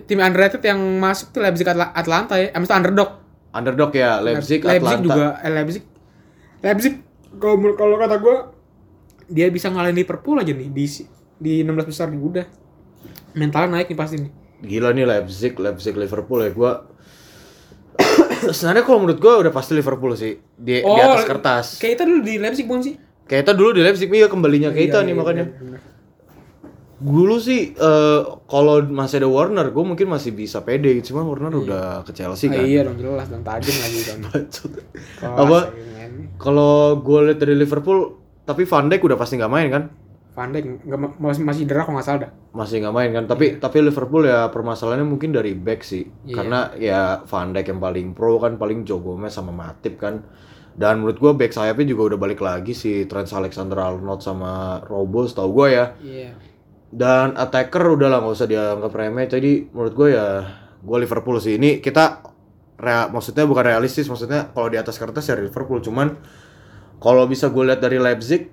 tim underrated yang masuk tuh Leipzig Atla- Atlanta ya. Eh, maksudnya underdog. underdog ya Leipzig, Leipzig Atlanta juga eh, Leipzig Leipzig kalau kalau kata gue dia bisa ngalahin Liverpool aja nih di di 16 besar nih udah mentalnya naik nih pasti nih gila nih Leipzig Leipzig Liverpool ya gue sebenarnya kalau menurut gue udah pasti Liverpool sih di, di atas kertas Keita dulu di Leipzig bukan sih Keita dulu di Leipzig iya kembalinya Keita Iya, nih iya, makanya. bener. dulu sih eh, kalau masih ada Warner gue mungkin masih bisa pede. Cuma Warner udah ke Chelsea Ah, kan. iya dong jelas dong tajam lagi. Kelas apa main. kalau gue lihat dari Liverpool tapi Van Dijk udah pasti nggak main kan? Van Dijk ma- masih masih cedera kalau nggak salah dah. Masih nggak main kan? Tapi tapi Liverpool ya permasalahannya mungkin dari back sih. Iya. karena ya Van Dijk yang paling pro kan paling Joe Gomez sama Matip kan dan menurut gue back sayapnya juga udah balik lagi si Trent Alexander-Arnold sama Robos tau gue ya. Iya. Dan attacker udah lah nggak usah dianggap remeh. Jadi menurut gue ya gue Liverpool sih. Ini kita rea- maksudnya bukan realistis maksudnya kalau di atas kertas ya Liverpool. Cuman kalau bisa gue lihat dari Leipzig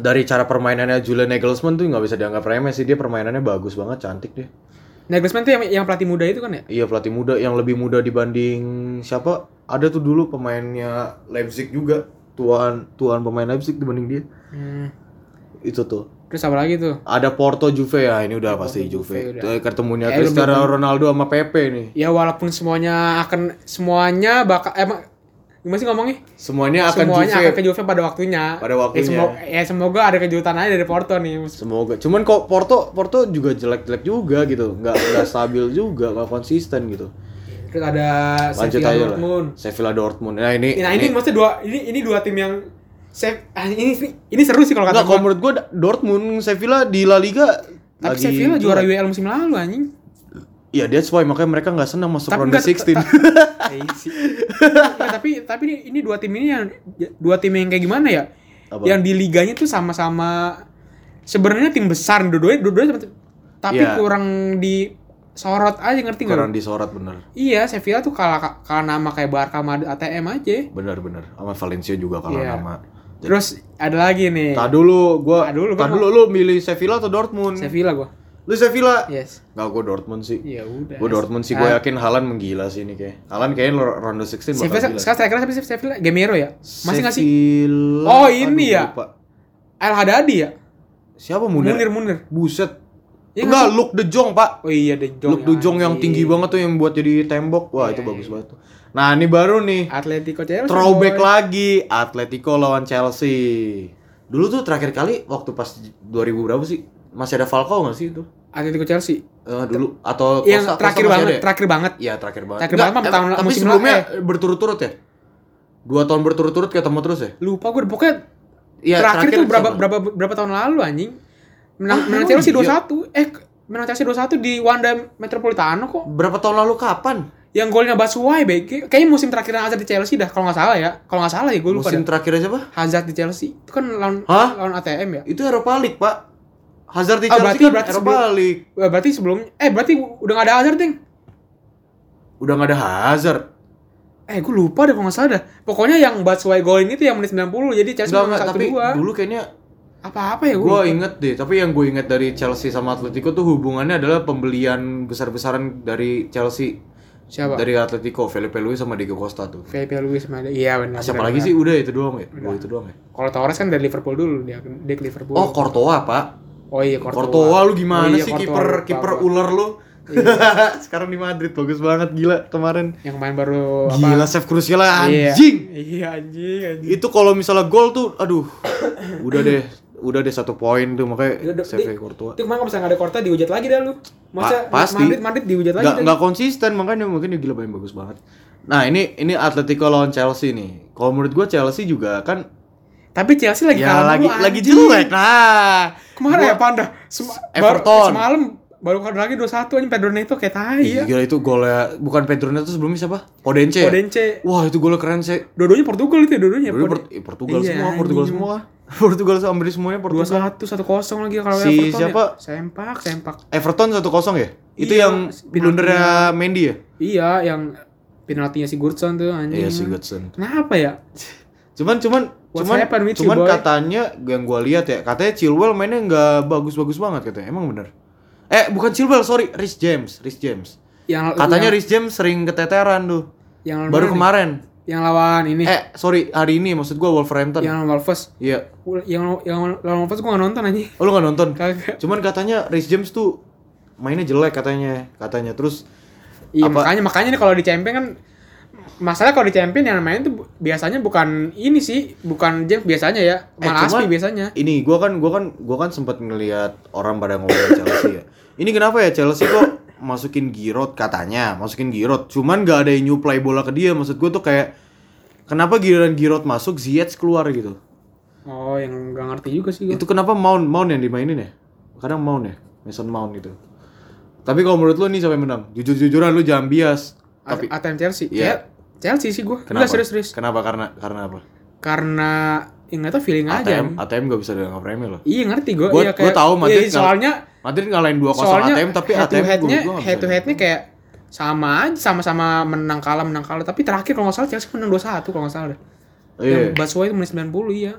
dari cara permainannya Julian Nagelsmann tuh nggak bisa dianggap remeh sih. Dia permainannya bagus banget cantik deh Nagelsmann tuh yang, yang pelatih muda itu kan ya? Iya pelatih muda yang lebih muda dibanding siapa? Ada tuh dulu pemainnya Leipzig juga. Tuan tuan pemain Leipzig dibanding dia. Hmm. itu tuh. Terus apa lagi tuh? Ada Porto Juve. Ya ini udah pasti Juve Juve, udah. Ketemunya Eh, Cristiano Ronaldo sama Pepe nih. Ya walaupun semuanya akan semuanya bakal emang gimana sih ngomongnya? Semuanya akan semuanya Juve. akan ke Juve pada waktunya. Pada waktunya. ya, semoga, ya semoga ada kejutan aja dari Porto nih semoga. Cuman kok Porto Porto juga jelek-jelek juga gitu. Nggak nggak stabil juga nggak konsisten gitu. Terus ada lanjut Sevilla aja Dortmund. Lah Sevilla Dortmund. Nah ini nah ini, maksudnya dua ini ini dua tim yang Sev, ah, ini, ini ini seru sih kalau kata Nggak, kalau menurut gua Dortmund Sevilla di La Liga Tapi lagi Sevilla juara UEL musim lalu anjing. Iya, that's why makanya mereka nggak senang masuk Tapi nggak- 16. Eh, sih. Nggak, tapi tapi ini, ini dua tim ini yang dua tim yang kayak gimana ya? Apa? Yang di liganya tuh sama-sama sebenarnya tim besar dua-duanya dua-duanya tapi Iya. kurang disorot aja ngerti nggak? Kurang disorot bener. Iya, Sevilla tuh kalah kalah nama kayak Barca sama ATM aja. Bener-bener. Sama Valencia juga kalah Iya. nama. Terus ada lagi nih. Tak dulu gua Tak dulu, tak dulu lu milih Sevilla atau Dortmund? Sevilla gua. Lu Sevilla? Yes. Nggak, gue Dortmund sih. Ya udah. Gue Dortmund sih, gue yakin Haaland menggila sih ini kayak. Haaland kayaknya of 16 bakal Sevilla gila. sekarang striker siapa sih Sevilla? Gamero ya? Masih nggak sih? Oh, ini ya? lupa. Al Hadadi ya? Siapa Munir? Munir Munir. Buset. Iya Enggak, Luke De Jong, Pak. Oh iya De Jong. Luke De Jong yang tinggi banget tuh yang buat jadi tembok. Wah, itu Iya, bagus iya. banget tuh. Nah, ini baru nih. Atletico Chelsea. Throwback boy. lagi Atletico lawan Chelsea. Dulu tuh terakhir kali waktu pas 2000 berapa sih? Masih ada Falcao nggak sih itu? Atletico Chelsea. Eh, dulu atau Yang Costa- terakhir Costa banget, ya? terakhir banget. Iya, terakhir banget. Terakhir Nggak, banget tahun- tapi musim sebelumnya eh. berturut-turut ya? Dua tahun berturut-turut ketemu terus ya? Lupa gue pokoknya Iya, terakhir, tuh berapa siapa? berapa berapa tahun lalu anjing. Menang, Ah, menang emang Chelsea iya? 2-1. Eh menang Chelsea 2-1 di Wanda Metropolitano kok. Berapa tahun lalu kapan? Yang golnya Basuai BG. Kayaknya musim terakhir Hazard di Chelsea dah kalau nggak salah ya. Kalau nggak salah ya gue lupa. Musim terakhir aja, Pak? Hazard di Chelsea. Itu kan lawan Hah? lawan ATM ya. Itu Eropa League, Pak. Hazard di Oh, Chelsea berarti- kan berarti Eropa sebelum- League. Wah, berarti sebelum eh berarti udah nggak ada Hazard, Ding. Udah nggak ada Hazard. Eh, gue lupa deh kalau nggak salah dah. Pokoknya yang Batshuayi golin itu yang menit 90, jadi Chelsea menang enggak, tapi kedua. dulu kayaknya Apa-apa ya gue. Gue inget deh, tapi yang gue inget dari Chelsea sama Atletico tuh hubungannya adalah pembelian besar-besaran dari Chelsea Siapa? dari Atletico, Felipe Luis sama Diego Costa tuh. Felipe Luis sama. Iya benar. Siapa benar, lagi benar. sih? Udah itu doang ya? Gue itu doang ya? Kalau Torres kan dari Liverpool dulu dia dia ke Liverpool. Oh, Courtois, Pak. Oh iya Courtois. Courtois lu gimana Oh iya, sih kiper kiper ular lu? Sekarang di Madrid bagus banget gila kemarin. Yang main baru Gila save krusial Iya. anjing. Iya anjing anjing. Itu kalau misalnya gol tuh aduh. Udah deh, udah deh satu poin tuh makanya di- save Courtois. Itu kemarin kalau misalnya ada Courtois dihujat lagi dah lu. Masa Pa- pasti. Madrid Madrid dihujat lagi. nggak dah. nggak konsisten makanya mungkin dia gila main bagus banget. Nah ini ini Atletico lawan Chelsea nih. Kalau menurut gua Chelsea juga kan Tapi Chelsea lagi ya kalah lagi mulu, lagi jelek. Nah Kemarin Gua- ya Panda. Sem- Everton. Baru, semalam baru kalah lagi 2-1 anjing Pedro Neto kayak tai ya. Gila itu golnya bukan Pedro Neto sebelumnya siapa? Podence. ya? Podence. Wah itu golnya keren sih. Dua-duanya Portugal itu ya. Dulu Pod- Port- eh, Portugal Iya, semua, Portugal anjing. semua. Portugal sama hampir semuanya dua Portugal. satu satu kosong lagi kalau Si Everton siapa? ya. sempak sempak Everton 1-0 ya? Itu Iya, yang blundernya Mendy ya? iya yang penaltinya si Gurtson tuh anjing Iya si Godson. kenapa ya Cuman cuman What's cuman happened with you, cuman boy? katanya yang gua lihat ya, katanya Chilwell mainnya nggak bagus-bagus banget katanya. Emang bener? Eh bukan Chilwell, sorry, Rhys James, Rhys James. yang Katanya yang, Rhys James sering keteteran tuh. yang Baru nih? kemarin. yang lawan ini Eh, sorry, hari ini maksud gua Wolverhampton. yang lawan Wolves Iya. yang yang lawan Wolves gua gak nonton aja Oh, lu gak nonton? kagak Cuman katanya Rhys James tuh mainnya jelek katanya, katanya. Terus iya Apa- makanya makanya nih kalau di champion kan masalah kalau di champion yang main tuh biasanya bukan ini sih bukan James biasanya ya Eh, malah Aspi cuman biasanya Ini gua kan gua kan gua kan sempat ngelihat orang pada ngomongin Chelsea ya. Ini kenapa ya Chelsea kok masukin Giroud katanya, masukin Giroud. Cuman gak ada yang nyuplai bola ke dia. Maksud gua tuh kayak kenapa giliran Giroud masuk Ziyech keluar gitu. oh yang nggak ngerti juga sih gua. Itu kenapa Mount Mount yang dimainin ya? Kadang Mount ya, Mason Mount gitu. Tapi kalau menurut lu nih siapa yang menang? Jujur-jujuran lu jangan bias. Tapi ATM Chelsea. Chel- Chelsea sih gua kenapa? Enggak serius-serius Kenapa? Karena karena apa? karena ya nggak tau feeling aja ATM ATM gak bisa dianggap remeh loh. iya ngerti gue Gua- iya, gua tahu Madrid iya, soalnya Madrid ngalahin 2-0 soalnya ATM tapi head ATM headnya head to headnya kayak sama aja sama-sama menang kalah menang kalah tapi terakhir kalau nggak salah Chelsea menang 2-1 kalau nggak salah deh. Iya. Yang Batshuayi itu menit 90 iya.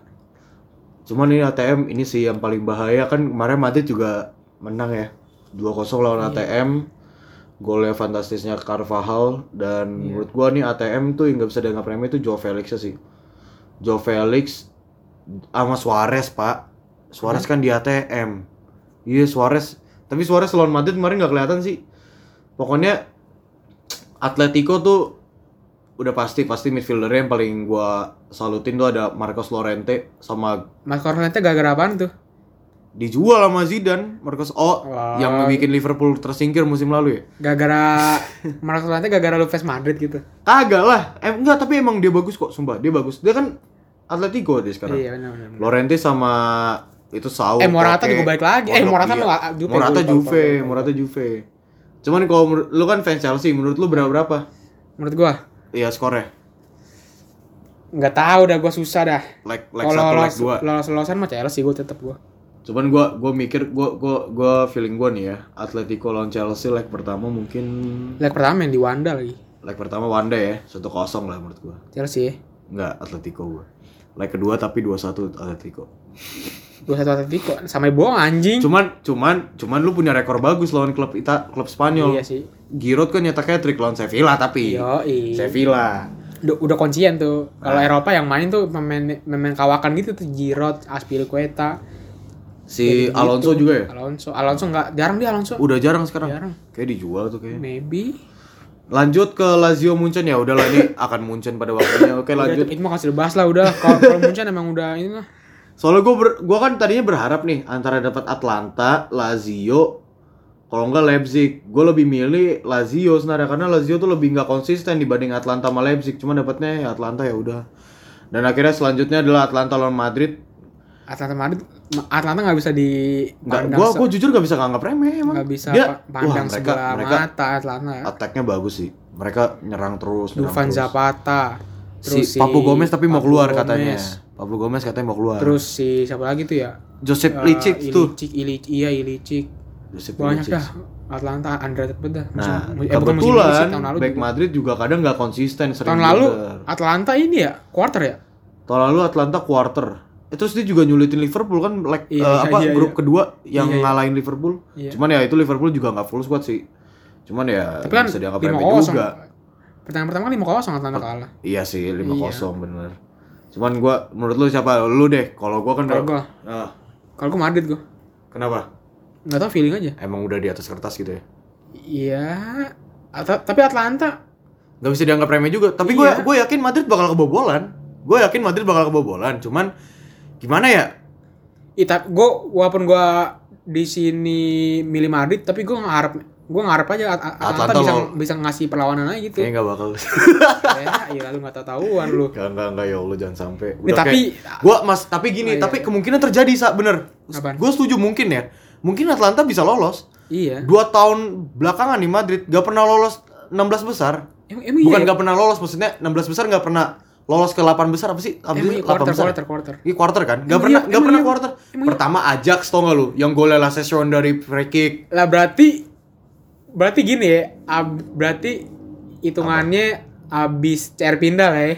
Cuman ini ATM ini sih yang paling bahaya kan kemarin Madrid juga menang ya. 2-0 lawan ATM. Golnya fantastisnya Carvajal dan menurut gua nih ATM tuh yang gak bisa dianggap remeh itu Joe Felix sih. Joe Felix sama Suarez, Pak. Suarez kan di ATM. Iya, Suarez. Tapi Suarez lawan Madrid kemarin nggak kelihatan sih. Pokoknya Atletico tuh udah pasti pasti midfieldernya yang paling gua salutin tuh ada Marcos Llorente sama Mas Cornette gara-gara apaan tuh? Dijual sama Zidane Marcos oh Wah. yang bikin Liverpool tersingkir musim lalu ya Gara-gara Marcos Cornette gara-gara lu fans Madrid gitu. kagak lah eh, enggak tapi emang dia bagus kok sumpah dia bagus dia kan Atletico dia sekarang Iya benar benar. Llorente sama itu Saul Eh, Morata juga balik lagi. Eh, Morata iya. Juve, Morata Juve. Morata Juve cuman kalau lu kan fans Chelsea menurut lu berapa berapa Menurut gua iya skornya nggak tahu dah gua susah dah. like like Kalau satu like lolos dua lolos lolosan mah Chelsea gua tetap gua. Cuman gua gua mikir gua gua gua feeling gua nih ya Atletico lawan Chelsea leg pertama mungkin Leg pertama yang di Wanda lagi. leg pertama Wanda ya satu kosong lah menurut gua Chelsea. ya. Enggak, Atletico gue. Leg kedua tapi 2-1 Atletico. dua satu Atletico sampai bohong anjing Cuman cuman cuman lu punya rekor bagus lawan klub Ita, klub Spanyol. iya sih Giroud kan nyetak hat-trick lawan Sevilla tapi. yo Sevilla. udah, udah kuncian tuh kalau Nah. Eropa yang main tuh pemain pemain kawakan gitu tuh Giroud Aspilicueta Si Kayak Alonso gitu. juga ya? Alonso Alonso nggak jarang dia Alonso Udah jarang sekarang. jarang Kayak dijual tuh kayaknya. maybe Lanjut ke Lazio Munchen ya udahlah ini akan Munchen pada waktunya. Oke lanjut. itu mah kasih dibahas lah udah kalau Munchen emang udah ini lah Soalnya gue gua kan tadinya berharap nih antara dapat Atlanta, Lazio, kalau enggak Leipzig. Gue lebih milih Lazio sebenarnya karena Lazio tuh lebih nggak konsisten dibanding Atlanta sama Leipzig. Cuma dapatnya ya Atlanta ya udah. Dan akhirnya selanjutnya adalah Atlanta lawan Madrid. Atlanta Madrid Atlanta nggak bisa di Nggak, gua gua jujur gak bisa nganggap remeh emang. nggak bisa Dia, pa- pandang wah, mereka, sebelah mereka mata Atlanta attack-nya bagus sih. Mereka nyerang terus. nyerang Dufan terus. Zapata Si, terus Papu Gomez tapi mau Papu keluar Gomez, katanya. Papu Gomez katanya mau keluar. terus si siapa lagi tuh ya Joseph Eh, Licik tuh. Ilicik, Ilicik, iya Ilicik Joseph banyak Ilicic. dah Atlanta underrated banget dah Nah, eh, musim kebetulan sih, tahun lalu back juga. Madrid juga kadang nggak konsisten sering tahun lalu blunder. Atlanta ini ya quarter ya Tahun lalu Atlanta quarter. Itu dia juga nyulitin Liverpool kan leg Iya, eh, apa iya, grup iya. kedua yang Iya, iya. ngalahin Liverpool. Iya. Cuman ya itu Liverpool juga nggak full squad sih. Cuman ya tapi kan bisa dianggap remeh juga. pertandingan pertama kan lima kosong Atlanta kalah Iya sih 5-0 bener. Cuman gua menurut lu siapa? Lu deh. Kalau gua kan kalau gua kalau gua Madrid gua kenapa? nggak tahu feeling aja Emang udah di atas kertas gitu ya. iya At- tapi Atlanta Gak bisa dianggap remeh juga. Tapi gue Iya. gue yakin Madrid bakal kebobolan. Gue yakin Madrid bakal kebobolan. Cuman gimana ya? Ita, gue walaupun gue di sini milih Madrid, tapi gue ngarep gue ngarep aja At- At- Atlanta, Atlanta bisa bisa ngasih perlawanan aja gitu. Kayaknya gak bakal. ya, iya lu nggak tahu tahuan lu. Enggak, enggak, enggak ya Allah jangan sampai. Nih, tapi gua Mas, tapi gini, Oh, iya, tapi iya. kemungkinan terjadi Sa, bener. Gue setuju mungkin ya. Mungkin Atlanta bisa lolos. iya. Dua tahun belakangan nih Madrid gak pernah lolos 16 besar. Emang, emang Bukan iya. gak pernah lolos, maksudnya 16 besar gak pernah lolos ke 8 besar apa sih? Apa sih? iya, 8 quarter, besar. quarter, quarter. Ini quarter kan? Gak pernah, iya, gak pernah iya. quarter. Iya. Pertama Ajax tau gak lu? Yang golnya La Session dari free kick. Lah berarti berarti gini ya, ab- berarti hitungannya abis CR pindah lah ya.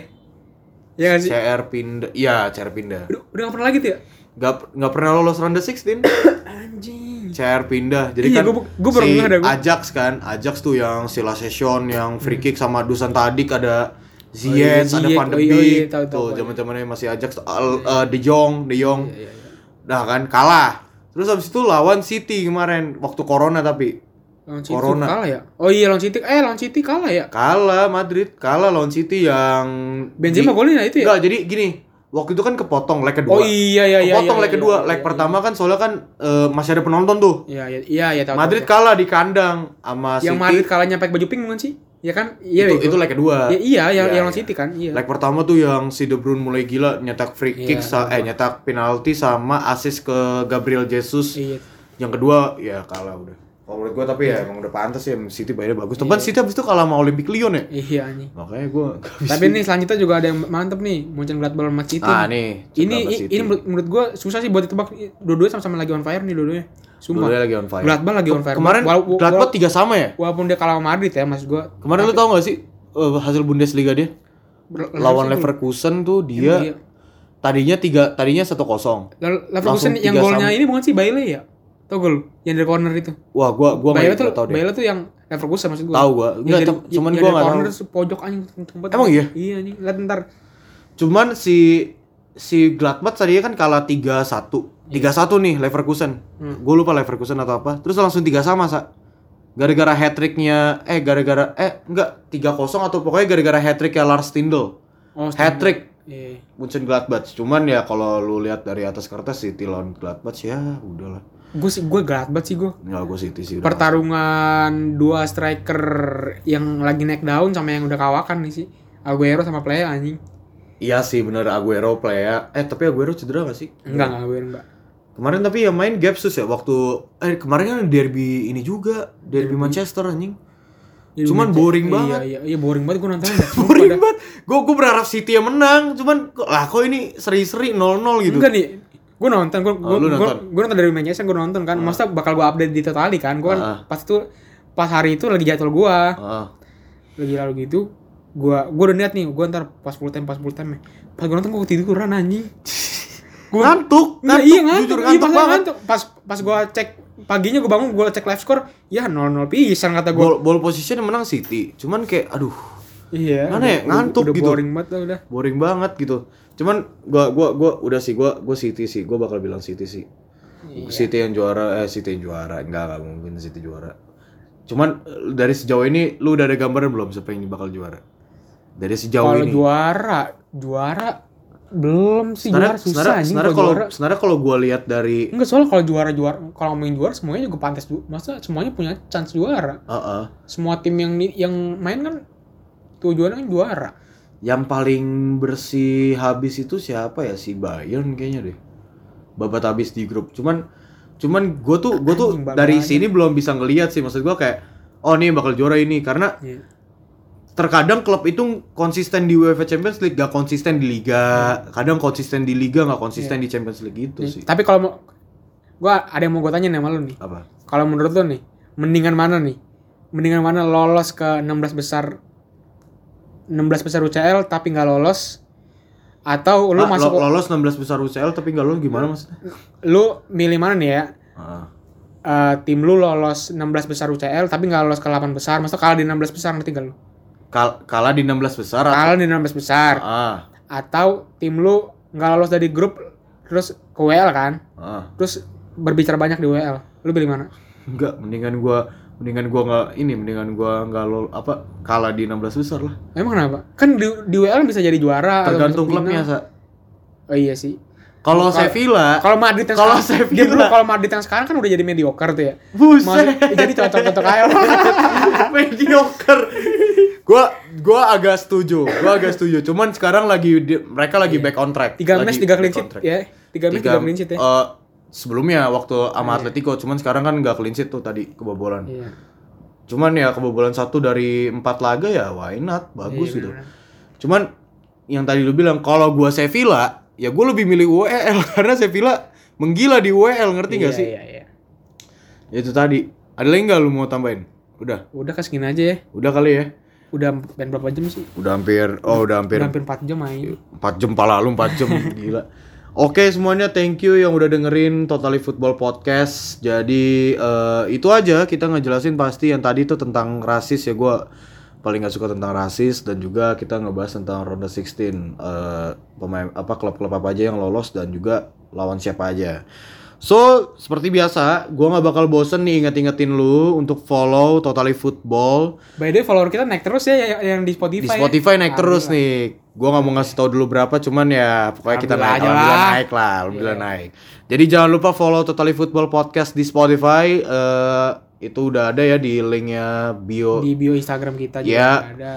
Iya gak sih? CR pindah, iya CR pindah. Udah, udah gak pernah lagi tuh ya? Gak, gak pernah lolos round 16 Anjing. CR pindah. Jadi Iya, kan gua- gua si. Ajax kan, Ajax tuh yang si La Session, yang free kick sama Dusan Tadic ada Hmm. Iya, Ziyech, ada Ziyech. Van de Oh iya, iya, Beek, tahu, tahu, tuh tahu. zaman-zamannya masih Ajax, Al- eh, De Jong, De Jong. Iya, iya, iya. Nah kan kalah. Terus habis itu lawan City kemarin waktu corona tapi Lawan City Corona. kalah ya? Oh iya lawan City, eh lawan City kalah ya? kalah Madrid, kalah lawan City yang Benzema golin ya itu ya? Enggak, jadi gini, waktu itu kan kepotong leg kedua. Oh iya iya iya. Kepotong iya, leg kedua, iya, leg iya, pertama kan soalnya kan eh, masih ada penonton tuh. Iya iya iya iya tahu. Madrid tahu, kalah di kandang sama tahu. Yang City. Madrid kalahnya pakai baju pink bukan sih? Iya kan? Iya itu, itu leg kedua. Ya, iya yang Iya, yang lawan iya. City kan? Iya. Leg pertama tuh yang si De Bruyne mulai gila nyetak free kick Iya, sa- eh nyetak penalti sama assist ke Gabriel Jesus. Iya. Yang kedua ya kalah udah. Kalau menurut gua tapi ya emang udah pantas ya City mainnya bagus. Iya. Tepan City habis itu kalah sama Olympic Lyon ya. Iya anjing. Makanya bisa. Tapi nih selanjutnya juga ada yang mantep nih, Munchen Gladbach sama City. Ah nih. ini ini menurut, menurut gua susah sih buat ditebak. Dua-duanya sama-sama lagi on fire nih dua-duanya. Sumpah. Dua-duanya lagi on fire. Gladbach lagi on fire. Kemarin Gladbach tiga sama ya? walaupun dia kalah sama Madrid ya maksud gua. Kemarin lu tau gak sih eh, hasil Bundesliga dia? Ber- Lawan Leverkusen- tuh Emang dia iya. tadinya tiga tadinya satu kosong. Le- Leverkusen yang golnya sama. ini bukan sih Bailey ya? Tau gol yang dari corner itu. Wah, gua gua Bailey nggak tuh tau deh. Bailey tuh yang Leverkusen maksud gua. Tahu gua. Enggak, cuman gua dari nggak corner tahu. terus pojok anjing tempat. Emang iya? Iya anjing. Lihat ntar. Cuman si si Gladbach tadinya kan kalah 3-1. 3-1 nih Leverkusen. Hmm. Gue lupa Leverkusen atau apa. Terus langsung 3 sama, Sa. Gara-gara hat-tricknya eh gara-gara eh enggak 3-0 atau pokoknya gara-gara hat-tricknya Lars Stindl. Oh, Hat-trick Iya. Munchen Gladbach. Cuman ya kalau lu lihat dari atas kertas City lawan Gladbach ya udahlah. Gue sih gue Gladbach sih gue. Enggak gue City sih udah. Pertarungan dua striker yang lagi naik daun sama yang udah kawakan nih sih. Aguero sama Playa anjing. Iya sih bener Aguero play ya. Eh tapi Aguero cedera gak sih? Enggak enggak Aguero enggak. Kemarin tapi yang main Gapsus ya waktu eh kemarin kan derby ini juga, derby Manchester anjing. Jadi Cuman boring iya, banget. Iya, iya, boring banget gue nonton. Boring banget. Gue gue berharap City yang menang, cuman lah kok ini seri-seri 0-0 gitu. Enggak nih. Gue nonton, gue Oh, lu nonton? gue nonton dari Manchester, gue nonton kan. Masa bakal gue update di totali kan? Gue kan Ah. pas itu pas hari itu lagi jadwal gue, Heeh. lagi lalu gitu. Gue gue udah niat nih, gue ntar pas full time pas full time. Pas gue nonton gue tiduran anjing. ngantuk, Nggak, ngantuk, iya ngantuk, jujur iya ngantuk makanya banget. ngantuk. Pas pas gua cek paginya gua bangun gua cek live score, ya 0-0 pisan kata gua. Ball, ball position yang menang City, cuman kayak aduh Iya. Mana ya, ngantuk udah gitu. boring banget lah udah. boring banget gitu. Cuman gua gua gua udah sih gua gua City sih, gua bakal bilang City sih. Iya. City yang juara, eh City yang juara, enggak enggak mungkin City juara. Cuman eh, dari sejauh ini lu udah ada gambaran belum siapa yang bakal juara? Dari sejauh Kalau ini. juara, juara belum sih juara susah sebenarnya anjing kalau kalau juara. sebenarnya kalau gua lihat dari Enggak soalnya kalau juara juara kalau ngomongin juara semuanya juga pantas masa semuanya punya chance juara. Heeh. Semua tim yang yang main kan tujuannya kan juara. yang paling bersih habis itu siapa ya si Bayern kayaknya deh. Babat habis di grup. Cuman cuman gue tuh gue tuh dari sini belum bisa ngelihat sih maksud gua kayak oh nih bakal juara ini karena Iya. Terkadang klub itu konsisten di UEFA Champions League gak konsisten di liga kadang konsisten di liga nggak konsisten di Champions League gitu sih Tapi kalau mau gua ada yang mau gue tanya nih sama lu nih. apa Kalau menurut lu nih, mendingan mana nih? Mendingan mana lolos ke 16 besar 16 besar UCL tapi nggak lolos atau lu Ah, masuk lo- lolos 16 besar UCL tapi nggak lolos gimana maksudnya lu milih mana nih ya? Ah. Eh, tim lu lolos 16 besar UCL tapi nggak lolos ke 8 besar, maksudnya kalah di 16 besar ngerti gak lu? Kal- kalah di 16 besar atau- Kalah di 16 besar ah atau tim lu nggak lolos dari grup terus ke WL kan? ah Terus berbicara banyak di WL. Lu pilih mana? Enggak, mendingan gua mendingan gua nggak ini mendingan gua nggak lo apa kalah di 16 besar lah. Emang kenapa? Kan di, di WL bisa jadi juara atau Tergantung klubnya. Sa. Oh iya sih. Kalau Sevilla, Kalau Madrid yang Kalau Sevilla. kalau Madrid yang sekarang kan udah jadi mediocre tuh ya. buset, jadi cocok-cocok aja. mediocre. Gua gua agak setuju, gua agak setuju. Cuman sekarang lagi di- mereka lagi back on track. Tiga match tiga clean sheet ya. Tiga match tiga clean sheet ya. eh, sebelumnya waktu sama Atletico, cuman sekarang kan nggak clean sheet tuh tadi kebobolan. Iya. Cuman ya kebobolan satu dari empat laga ya why not, bagus Iya, gitu. bener. Cuman yang tadi lu bilang kalau gua Sevilla, ya gua lebih milih UEL karena Sevilla menggila di UEL, ngerti nggak Iya, sih? Iya, iya. Ya Itu tadi. Ada lagi nggak lu mau tambahin? Udah, Udah kasih aja ya. udah kali ya. Udah main berapa jam sih? Udah hampir, oh udah hampir Udah hampir 4 jam main. 4 jam pala lu 4 jam gila. Oke semuanya thank you yang udah dengerin Totally Football Podcast. Jadi eh, itu aja kita ngejelasin pasti yang tadi tuh tentang rasis ya gua paling nggak suka tentang rasis dan juga kita ngebahas tentang ronde 16 eh, pemain apa klub-klub apa aja yang lolos dan juga lawan siapa aja. So, seperti biasa, gua nggak bakal bosen nih inget-ingetin lu untuk follow Totally Football By the way, follower kita naik terus ya yang, yang di di Spotify. ya. Spotify naik terus nih. Gua nggak mau ngasih tahu dulu berapa, cuman ya pokoknya kita naik, aja alhamdulillah lah. naik lah, alhamdulillah naik. Jadi jangan lupa follow Totally Football Podcast di Spotify. eh itu udah ada ya di linknya bio. Di bio Instagram kita juga Ya. ada.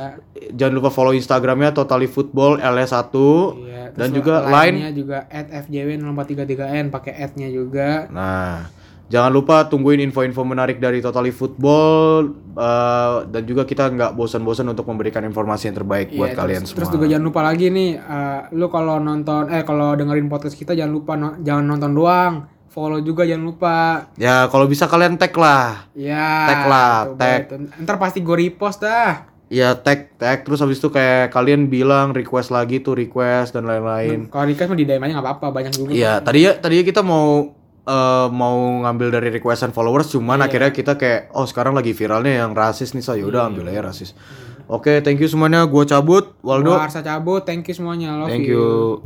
Jangan lupa follow Instagramnya Totally Football LS1 Iya, terus dan juga line-nya line. juga @fjw0433n pakai @nya juga. Nah, jangan lupa tungguin info-info menarik dari Totally Football eh, dan juga kita nggak bosan-bosan untuk memberikan informasi yang terbaik buat Iya, kalian terus, semua. Terus juga jangan lupa lagi nih, eh, lu kalau nonton, eh kalau dengerin podcast kita jangan lupa no- jangan nonton doang, follow juga jangan lupa. Ya kalau bisa kalian tag lah. Ya. Tag lah, tag. itu. Ntar pasti gue repost dah. Ya tag tag terus habis itu kayak kalian bilang request lagi tuh request dan lain-lain. Kalau request mah di DM aja nggak apa-apa, banyak juga. Iya, tadi ya tadi kita mau eh, mau ngambil dari requestan followers cuman akhirnya kita kayak oh sekarang lagi viralnya yang rasis nih saya udah ambil aja rasis. Oke, thank you semuanya. Gua cabut, Waldo. Gua Arsa cabut, thank you semuanya, love Thank you. you.